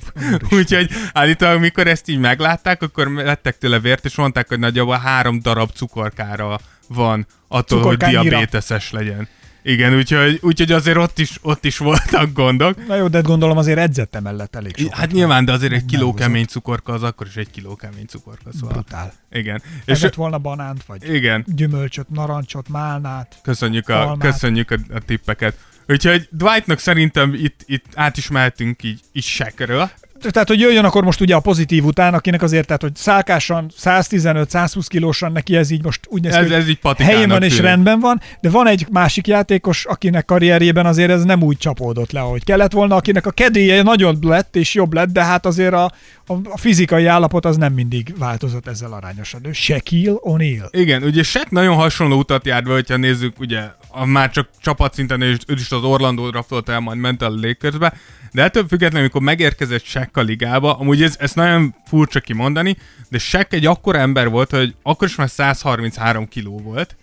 Úgyhogy állítólag, mikor ezt így meglátták, akkor lettek tőle vért, és mondták, hogy nagyjából három darab cukorkára van attól, Cukorkányira. hogy diabéteses legyen. Igen, úgyhogy, úgyhogy azért ott is, ott is voltak gondok. Na jó, de gondolom azért edzett emellett elég sokat. Hát nyilván, de azért egy kiló Meghozott. kemény cukorka az akkor is egy kiló kemény cukorka, szóval. Brutál. Igen. És Evett volna banánt, vagy igen, gyümölcsöt, narancsot, málnát. köszönjük a, Almát. köszönjük a, a tippeket. Úgyhogy Dwightnak szerintem itt, itt át is mehetünk így, így sekről. Tehát, hogy jöjjön akkor most ugye a pozitív után, akinek azért, tehát, hogy szálkásan 115-120 kilósan neki ez így most úgy néz ki, Ez, ez így helyén van és tűnik. rendben van, de van egy másik játékos, akinek karrierjében azért ez nem úgy csapódott le, ahogy kellett volna, akinek a kedélye nagyon lett és jobb lett, de hát azért a, a, a fizikai állapot az nem mindig változott ezzel arányosan. Ő Shaquille O'Neal. Igen, ugye Shaq nagyon hasonló utat járt be, hogyha nézzük, ugye a, már csak csapatszinten és ő is az Orlando draftolt el, majd ment el a Lakersbe, de ettől függetlenül, amikor megérkezett Shaq a ligába, amúgy ez, ez nagyon furcsa kimondani, de Shaq egy akkora ember volt, hogy akkor is már 133 kiló volt,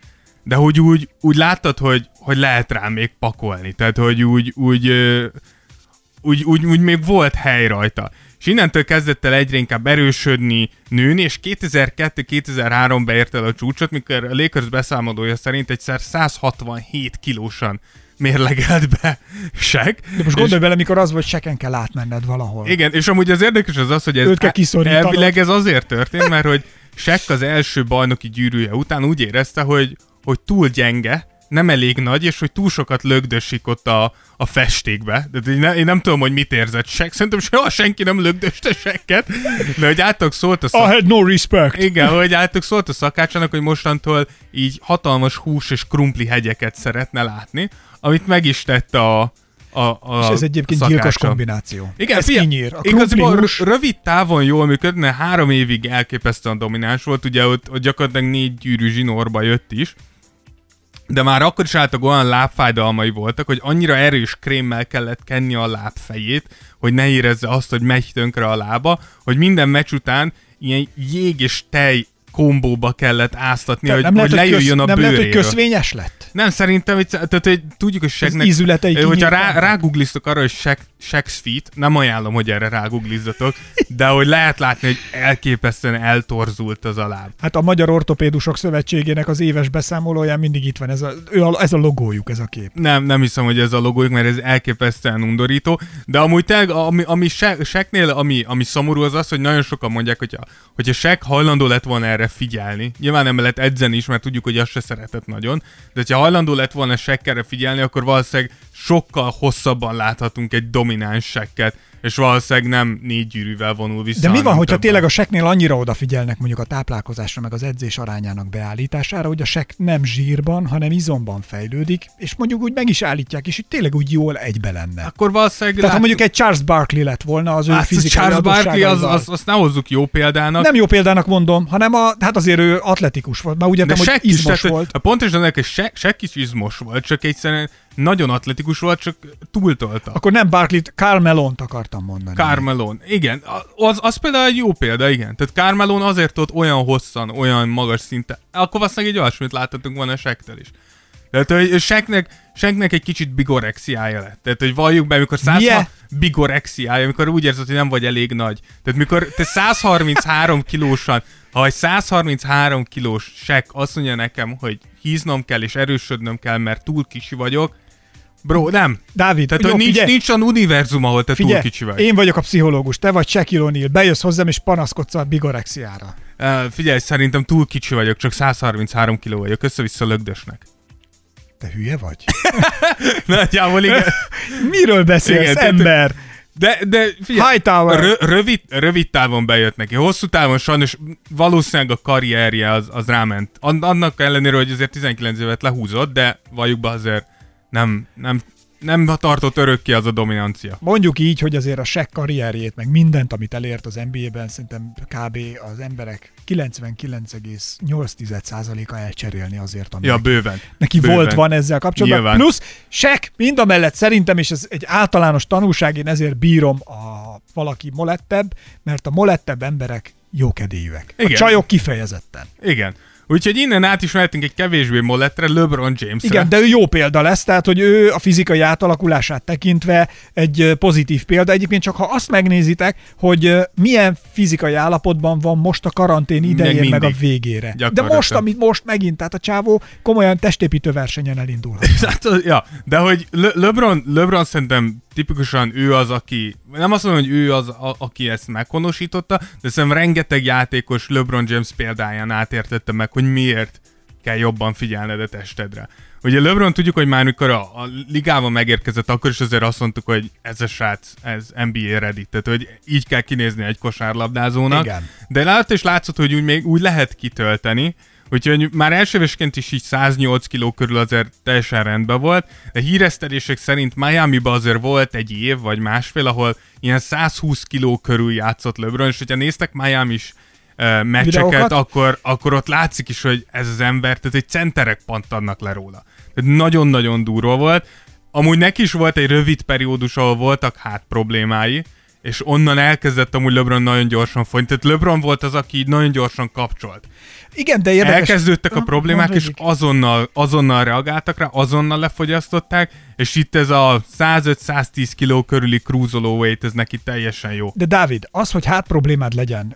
de hogy úgy, úgy láttad, hogy, hogy lehet rá még pakolni, tehát hogy úgy, úgy, úgy, úgy, úgy még volt hely rajta. És innentől kezdett el egyre inkább erősödni, nőni, és 2002-2003-ban ért el a csúcsot, mikor a Lakers beszámolója szerint egyszer 167 kilósan mérlegelt be Shaq. De most gondolj bele, mikor az volt, seken kell átmenned valahol. Igen, és amúgy az érdekes az az, hogy ez elvileg ez azért történt, mert hogy Shaq az első bajnoki gyűrűje után úgy érezte, hogy, hogy túl gyenge, nem elég nagy, és hogy túl sokat lögdösik ott a, a festékbe. De én, ne, én nem tudom, hogy mit érzett Shaq. Szerintem soha senki nem lögdöste Shaqet, de hogy általában szólt a I szak... had no respect. Igen, hogy általában szólt a szakácsának, hogy mostantól így hatalmas hús és krumpli hegyeket szeretne látni, amit meg is tett a, a, a És ez egyébként gyilkos szakácsa. kombináció. Igen, ez kinyír. A igazából hús, rövid távon jól működne, három évig elképesztően domináns volt, ugye ott, ott gyakorlatilag négy gyűrű zsinórba jött is, de már akkor is általában olyan lábfájdalmai voltak, hogy annyira erős krémmel kellett kenni a lábfejét, hogy ne érezze azt, hogy megy tönkre a lába, hogy minden meccs után ilyen jég és tej kombóba kellett áztatni, hogy, nem lehet, hogy, lejöjjön köz, a nem lehet, hogy bőréről. köszvényes lett? Nem, szerintem, hogy, tehát, hogy tudjuk, hogy ízületei Hogyha rá, rágoogliztok arra, hogy Shaq, Shaq's Feet, nem ajánlom, hogy erre rágooglizzatok, de hogy lehet látni, hogy elképesztően eltorzult az a láb. Hát a Magyar Ortopédusok Szövetségének az éves beszámolóján mindig itt van ez a, a, ez a logójuk, ez a kép. Nem, nem hiszem, hogy ez a logójuk, mert ez elképesztően undorító. De amúgy tényleg, ami, ami Shaq- Shaqnél, ami, ami szomorú az az, hogy nagyon sokan mondják, hogyha, hogyha Shaq hajlandó lett volna erre figyelni, nyilván nem lett edzeni is, mert tudjuk, hogy azt se szeretett nagyon, de hogyha hajlandó lett volna Shaq erre figyelni, akkor valószínűleg sokkal hosszabban láthatunk egy domináns Shaqet, és valószínűleg nem négy gyűrűvel vonul vissza. De mi van, hogyha többen. tényleg a seknél annyira odafigyelnek mondjuk a táplálkozásra, meg az edzés arányának beállítására, hogy a sek nem zsírban, hanem izomban fejlődik, és mondjuk úgy meg is állítják, és úgy tényleg úgy jól egybe lenne. Akkor valószínűleg... Tehát ha láttuk- mondjuk egy Charles Barkley lett volna az ő Hát, fizikai Charles Barkley, az, az, azt ne hozzuk jó példának. Nem jó példának mondom, hanem a, hát azért ő atletikus volt. Már úgy értem, hogy Shaq is, izmos tehát, hogy volt. A pontosan ennek, hogy Shaq, Shaq is izmos volt, csak egyszerűen nagyon atletikus volt, csak túltolta. Akkor nem Barkley-t, Carmelont akartam mondani. Carmelon. Igen, az, az például egy jó példa, igen. Tehát Carmelon azért tudott olyan hosszan, olyan magas szinten. Akkor valószínűleg egy olyasmit láthatunk volna Shaq-tel is. Tehát, hogy Shaqnek, Shaqnek egy kicsit bigorexiája lett. Tehát, hogy valljuk be, amikor 100 Milyen? bigorexiája, amikor úgy érzed, hogy nem vagy elég nagy. Tehát, mikor te 133 kilósan, ha egy 133 kilós Shaq azt mondja nekem, hogy híznom kell és erősödnöm kell, mert túl kicsi vagyok, bro, nem. Dávid, Tehát, jó, nincs, figyelj, nincs olyan univerzum, ahol te túl figyelj, kicsi vagy. én vagyok a pszichológus, te vagy Shaquille O'Neal, bejössz hozzám és panaszkodsz a bigorexiára. Uh, figyelj, szerintem túl kicsi vagyok, csak 133 kiló vagyok, össze-vissza lögdösnek. Te hülye vagy? Nagyjából igen. Miről beszélsz, Igen, ember? De, de figyelj, Hightower. rö, rövid, rövid távon bejött neki. Hosszú távon sajnos valószínűleg a karrierje az, az ráment. An- Annak ellenére, hogy azért 19 évet lehúzott, de valljuk be azért nem, nem, nem tartott örökké az a dominancia. Mondjuk így, hogy azért a Shaq karrierjét, meg mindent, amit elért az NBA-ben, szerintem kb. az emberek 99,8%-a elcserélni azért, ami Ja, bőven. neki bőven. volt, van ezzel kapcsolatban. Nyilván. Plusz Shaq mind a mellett szerintem, és ez egy általános tanulság, én ezért bírom a valaki molettebb, mert a molettebb emberek jókedélyűek. A Igen. csajok kifejezetten. Igen. Úgyhogy innen át is mehetünk egy kevésbé molettre, LeBron Jamesre. Igen, de ő jó példa lesz, tehát hogy ő a fizikai átalakulását tekintve egy pozitív példa. Egyébként csak ha azt megnézitek, hogy milyen fizikai állapotban van most a karantén idején, meg, mindig. a végére. De most, amit most megint, tehát a csávó komolyan testépítő versenyen elindulhat. Hát, ja, de hogy Le- LeBron, LeBron szerintem tipikusan ő az, aki, nem azt mondom, hogy ő az, a, aki ezt meghonosította, de szerintem rengeteg játékos LeBron James példáján átértette meg, hogy miért kell jobban figyelned a testedre. Ugye LeBron tudjuk, hogy már mikor a, a ligában megérkezett, akkor is azért azt mondtuk, hogy ez a srác, ez NBA ready, tehát hogy így kell kinézni egy kosárlabdázónak. Igen. De lát is látszott, hogy úgy még úgy lehet kitölteni, Úgyhogy már elsővésként is így 108 kiló körül azért teljesen rendben volt, de híresztelések szerint Miami-ba azért volt egy év vagy másfél, ahol ilyen 120 kiló körül játszott LeBron, és hogyha néztek Miami is uh, meccseket, Videókat? akkor, akkor ott látszik is, hogy ez az ember, tehát egy centerek pantadnak le róla. Tehát nagyon-nagyon durva volt. Amúgy neki is volt egy rövid periódus, ahol voltak hát problémái, és onnan elkezdett amúgy LeBron nagyon gyorsan folyni. Tehát LeBron volt az, aki így nagyon gyorsan kapcsolt. Igen, de érdekes. Elkezdődtek a problémák, és azonnal, azonnal reagáltak rá, azonnal lefogyasztották, és itt ez a 105-110 kiló körüli cruisoló weight, ez neki teljesen jó. De Dávid, az, hogy hát problémád legyen,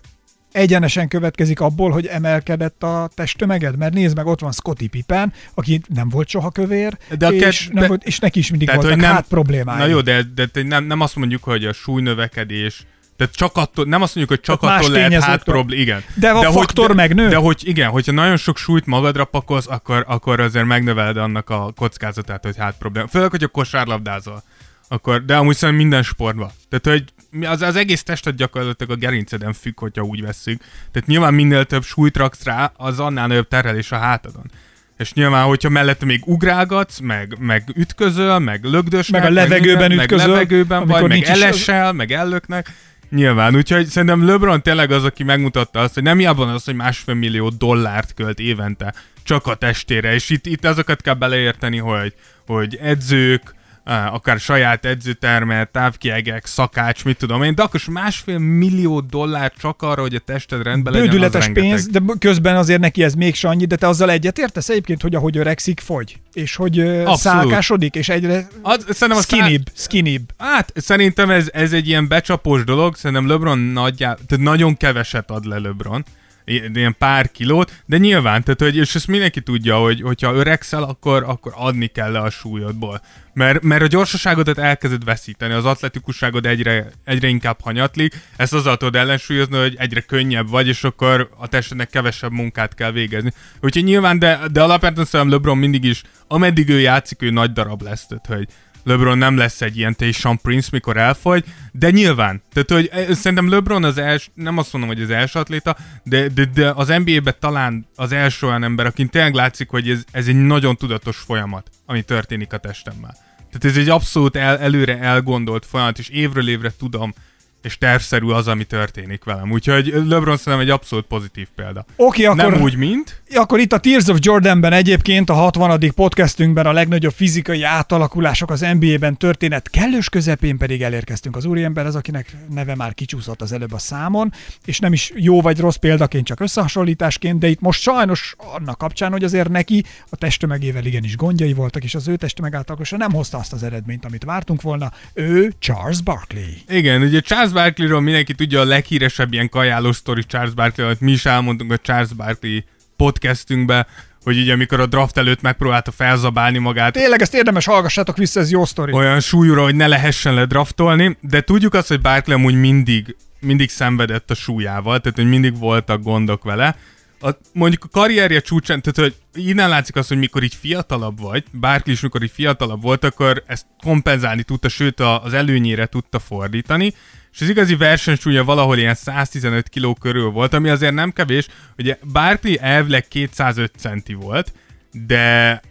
egyenesen következik abból, hogy emelkedett a testtömeged? Mert nézd meg, ott van Scotty Pippen, aki nem volt soha kövér, De a és, ked- nem de- volt, és neki is mindig Tehát, voltak hogy nem, hát problémái. Na jó, de, de, de nem, nem azt mondjuk, hogy a súlynövekedés, tehát csak attól, nem azt mondjuk, hogy csak Tehát attól lehet hát problém, igen. De a faktor de, megnő. De hogy igen, hogyha nagyon sok súlyt magadra pakolsz, akkor, akkor azért megnöveled annak a kockázatát, hogy hát probléma. Főleg, hogy a kosárlabdázol. Akkor, de amúgy szerintem minden sportban. Tehát, hogy az, az egész tested gyakorlatilag a gerinceden függ, hogyha úgy vesszük. Tehát nyilván minél több súlyt raksz rá, az annál nagyobb terhelés a hátadon. És nyilván, hogyha mellette még ugrálgatsz, meg, meg ütközöl, meg lögdös, Meg a levegőben minden, ütközöl, meg levegőben vagy, meg is az- elesel, meg ellöknek. Nyilván, úgyhogy szerintem LeBron tényleg az, aki megmutatta azt, hogy nem hiába az, hogy másfél millió dollárt költ évente csak a testére, és itt, itt azokat kell beleérteni, hogy, hogy edzők, akár saját edzőterme, távkiegek, szakács, mit tudom én, de akkor másfél millió dollár csak arra, hogy a tested rendben legyen, Bődületes pénz, de közben azért neki ez mégse annyi, de te azzal egyetértesz egyébként, hogy ahogy öregszik, fogy, és hogy Abszolút. szálkásodik, és egyre Az, szerintem a szá- skinnybb. Hát szerintem ez, ez egy ilyen becsapós dolog, szerintem LeBron nagyjá, tehát nagyon keveset ad le LeBron, ilyen pár kilót, de nyilván, tehát, hogy, és ezt mindenki tudja, hogy hogyha öregszel, akkor, akkor adni kell le a súlyodból. Mert, mert a gyorsaságodat elkezded veszíteni, az atletikusságod egyre, egyre inkább hanyatlik, ezt azzal tudod ellensúlyozni, hogy egyre könnyebb vagy, és akkor a testednek kevesebb munkát kell végezni. Úgyhogy nyilván, de, de alapvetően szerintem LeBron mindig is, ameddig ő játszik, ő nagy darab lesz, tehát, hogy LeBron nem lesz egy ilyen Tayshaun Prince, mikor elfogy, de nyilván. Tehát, hogy eh, szerintem LeBron az első, nem azt mondom, hogy az első atléta, de, de, de az NBA-ben talán az első olyan ember, akin tényleg látszik, hogy ez, ez egy nagyon tudatos folyamat, ami történik a testemmel. Tehát ez egy abszolút el, előre elgondolt folyamat, és évről évre tudom, és tervszerű az, ami történik velem. Úgyhogy LeBron szerintem egy abszolút pozitív példa. Oké, akkor... Nem úgy, mint... Akkor itt a Tears of Jordanben egyébként a 60. podcastünkben a legnagyobb fizikai átalakulások az NBA-ben történet kellős közepén pedig elérkeztünk az úriemberhez, akinek neve már kicsúszott az előbb a számon, és nem is jó vagy rossz példaként, csak összehasonlításként, de itt most sajnos annak kapcsán, hogy azért neki a testtömegével igenis gondjai voltak, és az ő testtömeg átalakulása nem hozta azt az eredményt, amit vártunk volna. Ő Charles Barkley. Igen, ugye Charles Barkleyról mindenki tudja a leghíresebb ilyen kajálós sztori Charles Barkley, amit mi is elmondtunk a Charles Barkley podcastünkbe, hogy így amikor a draft előtt megpróbálta felzabálni magát Tényleg ezt érdemes hallgassátok vissza, ez jó sztori. olyan súlyúra, hogy ne lehessen ledraftolni, de tudjuk azt, hogy Barkley amúgy mindig, mindig szenvedett a súlyával, tehát hogy mindig voltak gondok vele. A, mondjuk a karrierje csúcsán, tehát hogy innen látszik az, hogy mikor így fiatalabb vagy, Barkley is mikor így fiatalabb volt, akkor ezt kompenzálni tudta, sőt az előnyére tudta fordítani, és az igazi versenysúlya valahol ilyen 115 kg körül volt, ami azért nem kevés, ugye Barkley elvileg 205 centi volt, de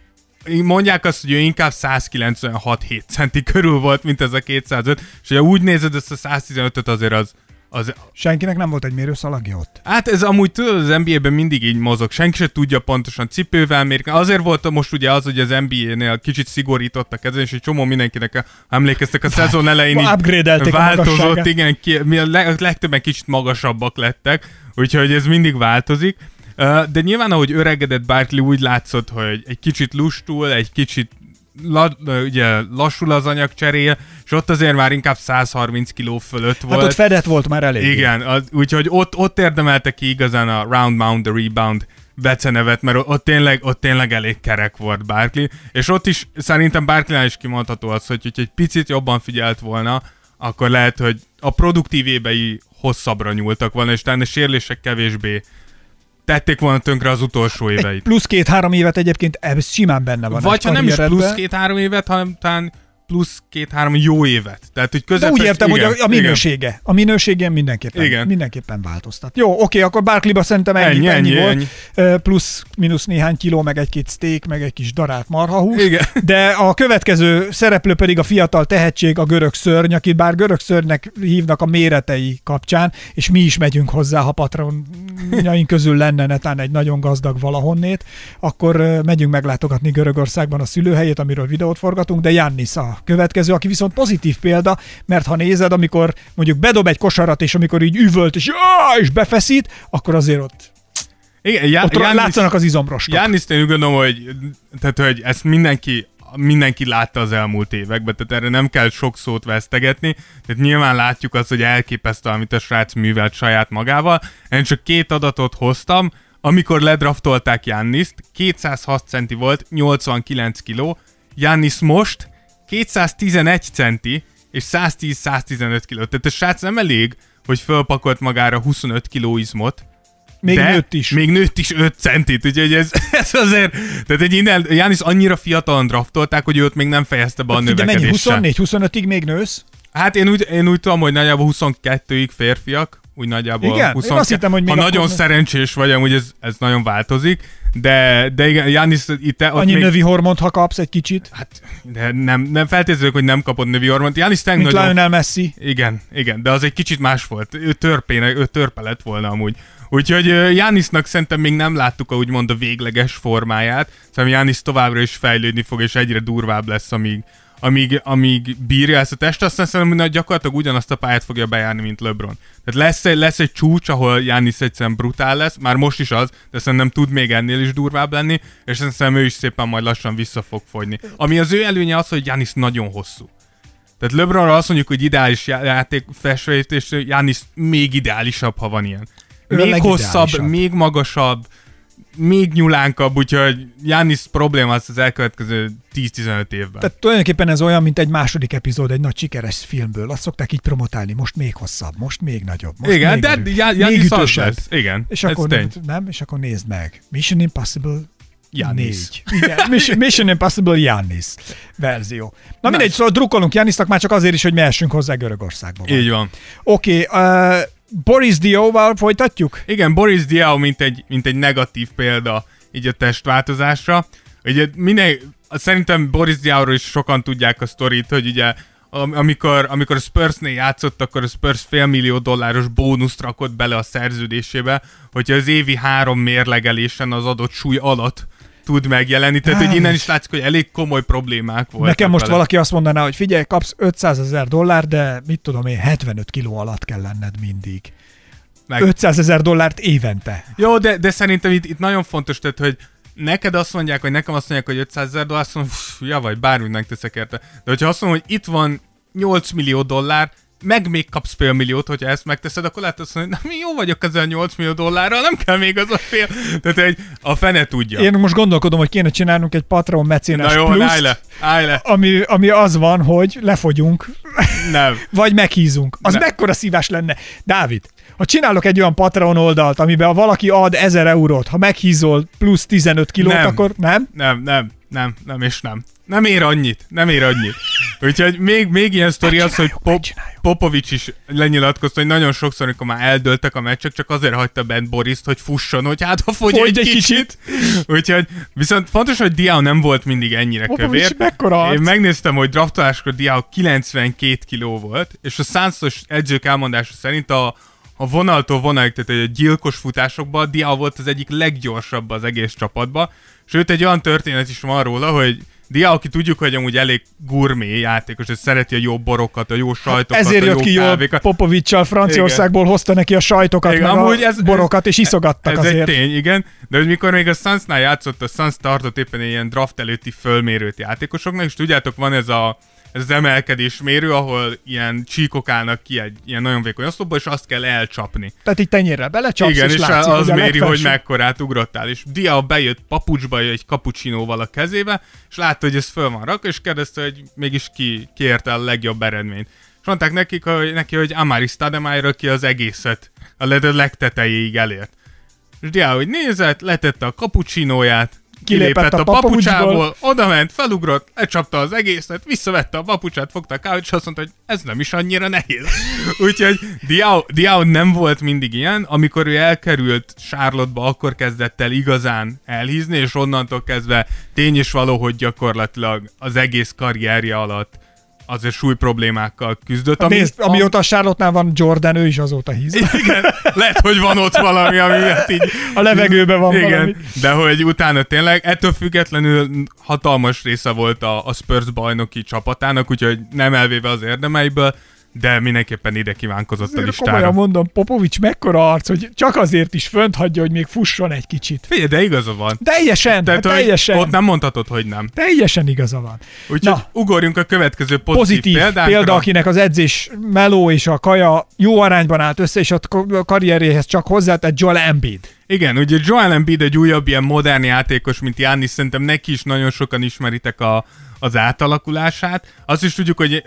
mondják azt, hogy ő inkább 196-7 centi körül volt, mint ez a 205, és ugye úgy nézed ezt a 115-öt azért az, az Senkinek nem volt egy mérőszalagja ott. Hát ez amúgy tudod, az NBA-ben mindig így mozog. Senki se tudja pontosan cipővel mérni. Azért volt most ugye az, hogy az NBA-nél kicsit szigorítottak ezen, és egy csomó mindenkinek, emlékeztek, a szezon elején így változott, igen, ki, mi a leg, legtöbben kicsit magasabbak lettek, úgyhogy ez mindig változik. De nyilván, ahogy öregedett Barkley, úgy látszott, hogy egy kicsit lustul, egy kicsit la, ugye lassul az anyagcseréje, és ott azért már inkább 130 kiló fölött volt. Hát ott fedett volt már elég. Igen, az, úgyhogy ott, ott érdemelte ki igazán a Round Mound the Rebound becenevet, mert ott tényleg, ott tényleg elég kerek volt Barkley, és ott is szerintem Barkley is kimondható az, hogy, hogy egy picit jobban figyelt volna, akkor lehet, hogy a produktív évei hosszabbra nyúltak volna, és talán a sérülések kevésbé tették volna tönkre az utolsó éveit. Plusz két-három évet egyébként ez simán benne van. Vagy ha nem is plusz két-három évet, hanem talán plusz két-három jó évet. Tehát, hogy De közepes, úgy értem, igen, hogy a, a minősége. A minősége mindenképpen, Igen. mindenképpen változtat. Jó, oké, akkor Barkleyba szerintem ennyi, Ennyi, ennyi, ennyi, volt. Plusz, mínusz néhány kiló, meg egy-két steak, meg egy kis darált marhahús. Igen. De a következő szereplő pedig a fiatal tehetség, a görög szörny, akit bár görög szörnynek hívnak a méretei kapcsán, és mi is megyünk hozzá, ha patronjaink közül lenne netán egy nagyon gazdag valahonnét, akkor megyünk meglátogatni Görögországban a szülőhelyét, amiről videót forgatunk, de Jannis a következő, aki viszont pozitív példa, mert ha nézed, amikor mondjuk bedob egy kosarat, és amikor így üvölt, és, "Jaj!" és befeszít, akkor azért ott, Igen, Já- ott Giannis- látszanak az izomrostok. Jániszt én úgy gondolom, hogy, tehát, hogy ezt mindenki mindenki látta az elmúlt években, tehát erre nem kell sok szót vesztegetni, tehát nyilván látjuk azt, hogy elképesztő, amit a srác művelt saját magával. Én csak két adatot hoztam, amikor ledraftolták Janniszt, 206 centi volt, 89 kiló, Jannis most 211 centi, és 110-115 kiló. Tehát a srác nem elég, hogy fölpakolt magára 25 kiló izmot, Még de nőtt is. Még nőtt is 5 centit, úgyhogy ez, ez azért... Tehát egy innen, Jánisz annyira fiatalon draftolták, hogy őt még nem fejezte be a Figyelj, mennyi? növekedéssel. 24-25-ig még nősz? Hát én úgy, én úgy tudom, hogy nagyjából 22-ig férfiak, úgy nagyjából Igen? Én azt hittem, hogy még Ha akkor- nagyon szerencsés vagy, amúgy ez, ez nagyon változik, de, de igen, Jánisz itt ott Annyi még, növi hormont, ha kapsz egy kicsit, Hát, de nem, nem feltétlenül, hogy nem kapott növi hormont. Jánisz tényleg mint nagyon Lionel Messi. igen, igen, de az egy kicsit más volt. Ő törpének, ő törpe lett volna amúgy. Úgyhogy Jánisznak szerintem még nem láttuk a úgymond a végleges formáját. Szerintem Jánisz továbbra is fejlődni fog, és egyre durvább lesz, amíg, amíg, amíg bírja ezt a test, aztán szerintem hogy gyakorlatilag ugyanazt a pályát fogja bejárni, mint LeBron. Tehát lesz egy, lesz egy csúcs, ahol Jánisz egyszerűen brutál lesz, már most is az, de szerintem tud még ennél is durvább lenni, és szerintem ő is szépen majd lassan vissza fog fogyni. Ami az ő előnye az, hogy Jánisz nagyon hosszú. Tehát LeBronra azt mondjuk, hogy ideális já- játék és Jánisz még ideálisabb, ha van ilyen. Ő Még hosszabb, még magasabb, még nyulánkabb, úgyhogy Jánisz probléma az az elkövetkező 10-15 évben. Tehát tulajdonképpen ez olyan, mint egy második epizód egy nagy sikeres filmből. Azt szokták így promotálni, most még hosszabb, most még nagyobb, most Igen, még de erős, Já- még Jánisz az ütősebb. lesz. Igen, És akkor nem, nem, és akkor nézd meg. Mission Impossible. Négy. Igen, Mission, Mission Impossible Jannis verzió. Na mindegy, szóval drukkolunk Jannisnak már csak azért is, hogy mehessünk hozzá Görögországba. Így van. Oké, okay, uh, Boris Dióval folytatjuk? Igen, Boris Diaw mint egy, mint egy negatív példa így a testváltozásra. Ugye minden, szerintem Boris Diawról is sokan tudják a sztorit, hogy ugye am- amikor, amikor a Spursnél játszott, akkor a Spurs félmillió dolláros bónuszt rakott bele a szerződésébe, hogyha az évi három mérlegelésen az adott súly alatt tud megjelenni. Tehát, hogy innen is látszik, hogy elég komoly problémák voltak Nekem most vele. valaki azt mondaná, hogy figyelj, kapsz 500 ezer dollár, de mit tudom én, 75 kiló alatt kell lenned mindig. Meg- 500 ezer dollárt évente. Jó, de, de szerintem itt, itt nagyon fontos, tehát, hogy neked azt mondják, vagy nekem azt mondják, hogy 500 ezer dollár, azt mondom, "Pff, ja, vagy bármit megteszek érte. De hogyha azt mondom, hogy itt van 8 millió dollár, meg még kapsz fél milliót, hogyha ezt megteszed, akkor lehet azt mondani, hogy na, mi jó vagyok ezzel 8 millió dollárral, nem kell még az a fél. Tehát egy, a fene tudja. Én most gondolkodom, hogy kéne csinálnunk egy Patreon mecénás na jó, pluszt, állj le, állj le. ami, ami az van, hogy lefogyunk, Nem. vagy meghízunk. Az Ne. mekkora szívás lenne. Dávid, ha csinálok egy olyan Patreon oldalt, amiben valaki ad 1000 eurót, ha meghízol plusz 15 kilót, Nem. akkor nem? Nem, nem, nem, nem és nem. Nem ér annyit, nem ér annyit. Úgyhogy még, még ilyen sztori az, hogy Pop. Popovics is lenyilatkozta, hogy nagyon sokszor, amikor már eldőltek a meccsek, csak azért hagyta bent Boriszt, hogy fusson, hogy hát ha fogy, Fogy egy, egy kicsit. Úgyhogy viszont fontos, hogy Diao nem volt mindig ennyire Popovics kövér. mekkora? Én megnéztem, hogy draftoláskor Diao 92 kiló volt, és a Sansos edzők elmondása szerint a, a vonaltól vonalig, tehát a gyilkos futásokban Diao volt az egyik leggyorsabb az egész csapatban, sőt egy olyan történet is van róla, hogy Dia, aki tudjuk, hogy amúgy elég gurmé játékos, és szereti a jó borokat, a jó sajtokat, Ezért a jött jó ki jól. Popovicsal Franciaországból hozta neki a sajtokat, Igen, meg amúgy a ez- borokat, és iszogattak ez azért. egy tény, igen. De hogy mikor még a Sunsnál játszott, a Suns tartott éppen egy ilyen draft előtti fölmérőt játékosoknak, és tudjátok, van ez a ez az emelkedés mérő, ahol ilyen csíkok állnak ki egy ilyen nagyon vékony oszlopba, és azt kell elcsapni. Tehát így tenyérrel belecsapsz, Igen, és, és látszik, az hogy méri, hogy legfelső- mekkorát ugrottál. És Dia bejött papucsba egy kapucsinóval a kezébe, és látta, hogy ez föl van rakva, és kérdezte, hogy mégis ki, ki érte a legjobb eredményt. És mondták nekik, hogy, neki, hogy Amari Stademeyer, aki az egészet a leg- legtetejéig elért. És Dia, hogy nézett, letette a kapucsinóját, Kilépett kilépett a a papucsából, odament, felugrott, lecsapta az egészet, visszavette a papucsát, fogta a kávét, és azt mondta, hogy ez nem is annyira nehéz. Úgyhogy Diao, Diao nem volt mindig ilyen, amikor ő elkerült Charlotte-ba, akkor kezdett el igazán elhízni, és onnantól kezdve tény is való, hogy gyakorlatilag az egész karrierje alatt azért súly problémákkal küzdött. Ami, Nézd, amióta a Charlotte-nál van Jordan, ő is azóta híz. igen, lehet, hogy van ott valami, ami miatt így... A levegőben van Igen, valami. de hogy utána tényleg ettől függetlenül hatalmas része volt a, a Spurs bajnoki csapatának, úgyhogy nem elvéve az érdemeiből, de mindenképpen ide kívánkozott a Azért listára. komolyan mondom, Popovics mekkora arc, hogy csak azért is fönt hagyja, hogy még fusson egy kicsit. Figyelj, de igaza van. Teljesen, Tehát, hát teljesen, ott nem mondhatod, hogy nem. teljesen igaza van. Úgyhogy Na. ugorjunk a következő pozitív, Pozitív példánkra. példa, akinek az edzés meló és a kaja jó arányban állt össze, és a karrierjéhez csak hozzátett Joel Embiid. Igen, ugye Joel Embiid egy újabb ilyen modern játékos, mint Giannis, szerintem neki is nagyon sokan ismeritek a, az átalakulását. Azt is tudjuk, hogy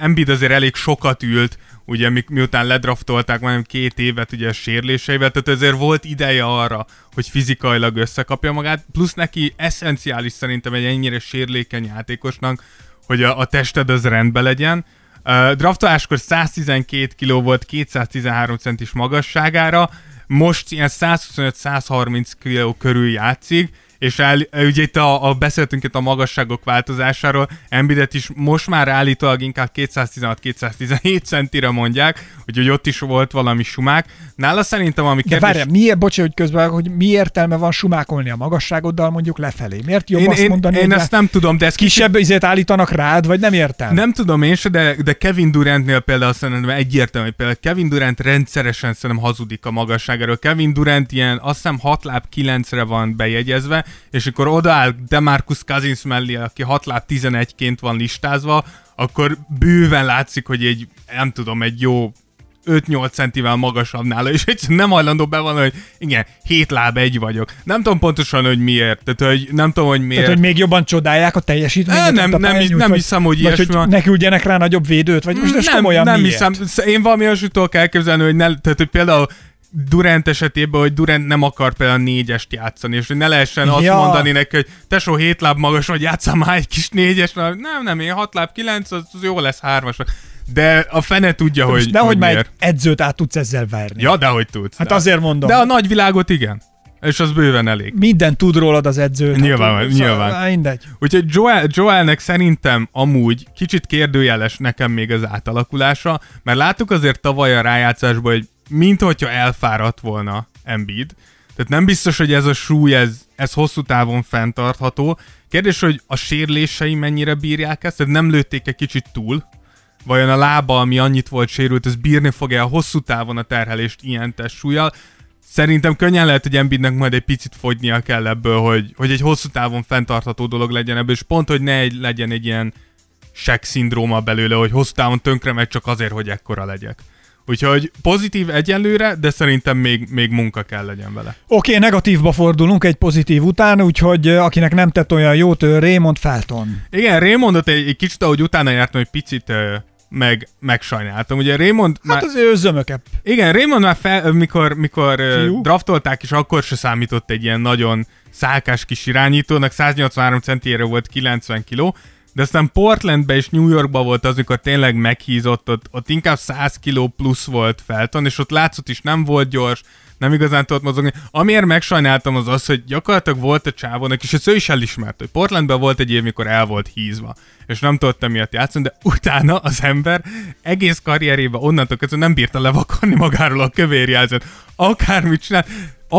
Embiid azért elég sokat ült, ugye mi, miután ledraftolták majdnem két évet ugye a sérüléseivel, tehát azért volt ideje arra, hogy fizikailag összekapja magát, plusz neki eszenciális szerintem egy ennyire sérülékeny játékosnak, hogy a, a tested az rendben legyen. Uh, draftoláskor 112 kg volt 213 centis magasságára, most ilyen 125-130 kg körül játszik, és el, ugye itt a, a beszéltünk itt a magasságok változásáról, Embiidet is most már állítólag inkább 216-217 centire mondják, úgyhogy ott is volt valami sumák. Nála szerintem, ami De kérdés... várjál, miért, bocsánat, hogy közben, hogy mi értelme van sumákolni a magasságoddal mondjuk lefelé? Miért jobb én, azt én, mondani, én ezt nem tudom, de ez kicsit kisebb izét állítanak rád, vagy nem értem? Nem tudom én se, de, de Kevin Durantnél például szerintem egyértelmű, hogy például Kevin Durant rendszeresen szerintem hazudik a magasságáról. Kevin Durant ilyen, azt hiszem 6 láb 9-re van bejegyezve, és akkor odaáll Demarcus Cousins mellé, aki 6 láb 11-ként van listázva, akkor bőven látszik, hogy egy, nem tudom, egy jó 5-8 centivel magasabb nála, és egyszerűen nem hajlandó bevallani, hogy igen, 7 láb egy vagyok. Nem tudom pontosan, hogy miért. Tehát, hogy nem tudom, hogy miért. Tehát, hogy még jobban csodálják a teljesítményt? Nem, nem, nem vagy- hiszem, hogy ilyesmi van. ne küldjenek rá nagyobb védőt, vagy most ez nem, komolyan nem miért? hiszem. Én valami olyasmit tudok elképzelni, hogy, ne, tehát, hogy például Durant esetében, hogy Durant nem akar például négyest játszani, és hogy ne lehessen azt Ja. mondani neki, hogy tesó hét láb magas vagy, játszál már egy kis négyes, nem, nem, én hat láb kilenc, az, az jó lesz hármasnak. De a fene tudja, Most hogy, nehogy hogy már egy edzőt át tudsz ezzel verni. Ja, de hogy tudsz. Hát de. azért mondom. De a nagyvilágot igen. És az bőven elég. Minden tud rólad az edző. Nyilván, hát, nyilván. Szóval, mindegy. Úgyhogy Joel, Joelnek szerintem amúgy kicsit kérdőjeles nekem még az átalakulása, mert láttuk azért tavaly a rájátszásban, hogy mint hogyha elfáradt volna Embiid. Tehát nem biztos, hogy ez a súly, ez, ez hosszú távon fenntartható. Kérdés, hogy a sérlései mennyire bírják ezt, tehát nem lőtték egy kicsit túl, vajon a lába, ami annyit volt sérült, ez bírni fogja a hosszú távon a terhelést ilyen testsúlyjal. Szerintem könnyen lehet, hogy Embiidnek majd egy picit fogynia kell ebből, hogy, hogy egy hosszú távon fenntartható dolog legyen ebből, és pont, hogy ne egy, legyen egy ilyen sek szindróma belőle, hogy hosszú távon tönkre megy csak azért, hogy ekkora legyek. Úgyhogy pozitív egyenlőre, de szerintem még, még munka kell legyen vele. Oké, okay, negatívba fordulunk egy pozitív után, úgyhogy akinek nem tett olyan jót, Raymond Felton. Igen, Raymondot egy, egy kicsit, ahogy utána jártam, egy picit meg, megsajnáltam. Ugye Raymond Hát már... az ő zömökebb. Igen, Raymond már fel, mikor, mikor Fiú. draftolták, és akkor se számított egy ilyen nagyon szálkás kis irányítónak, 183 centére volt 90 kiló, de aztán Portlandbe és New Yorkba volt az, amikor tényleg meghízott, ott, ott inkább 100 kiló plusz volt Felton, és ott látszott is nem volt gyors, nem igazán tudott mozogni. Amiért megsajnáltam az az, hogy gyakorlatilag volt a csávónak, és ezt ő is elismert, hogy Portlandben volt egy év, mikor el volt hízva, és nem tudott miatt játszani, de utána az ember egész karrierében onnantól kezdve nem bírta levakarni magáról a kövérjelzőt. Akármit csinál,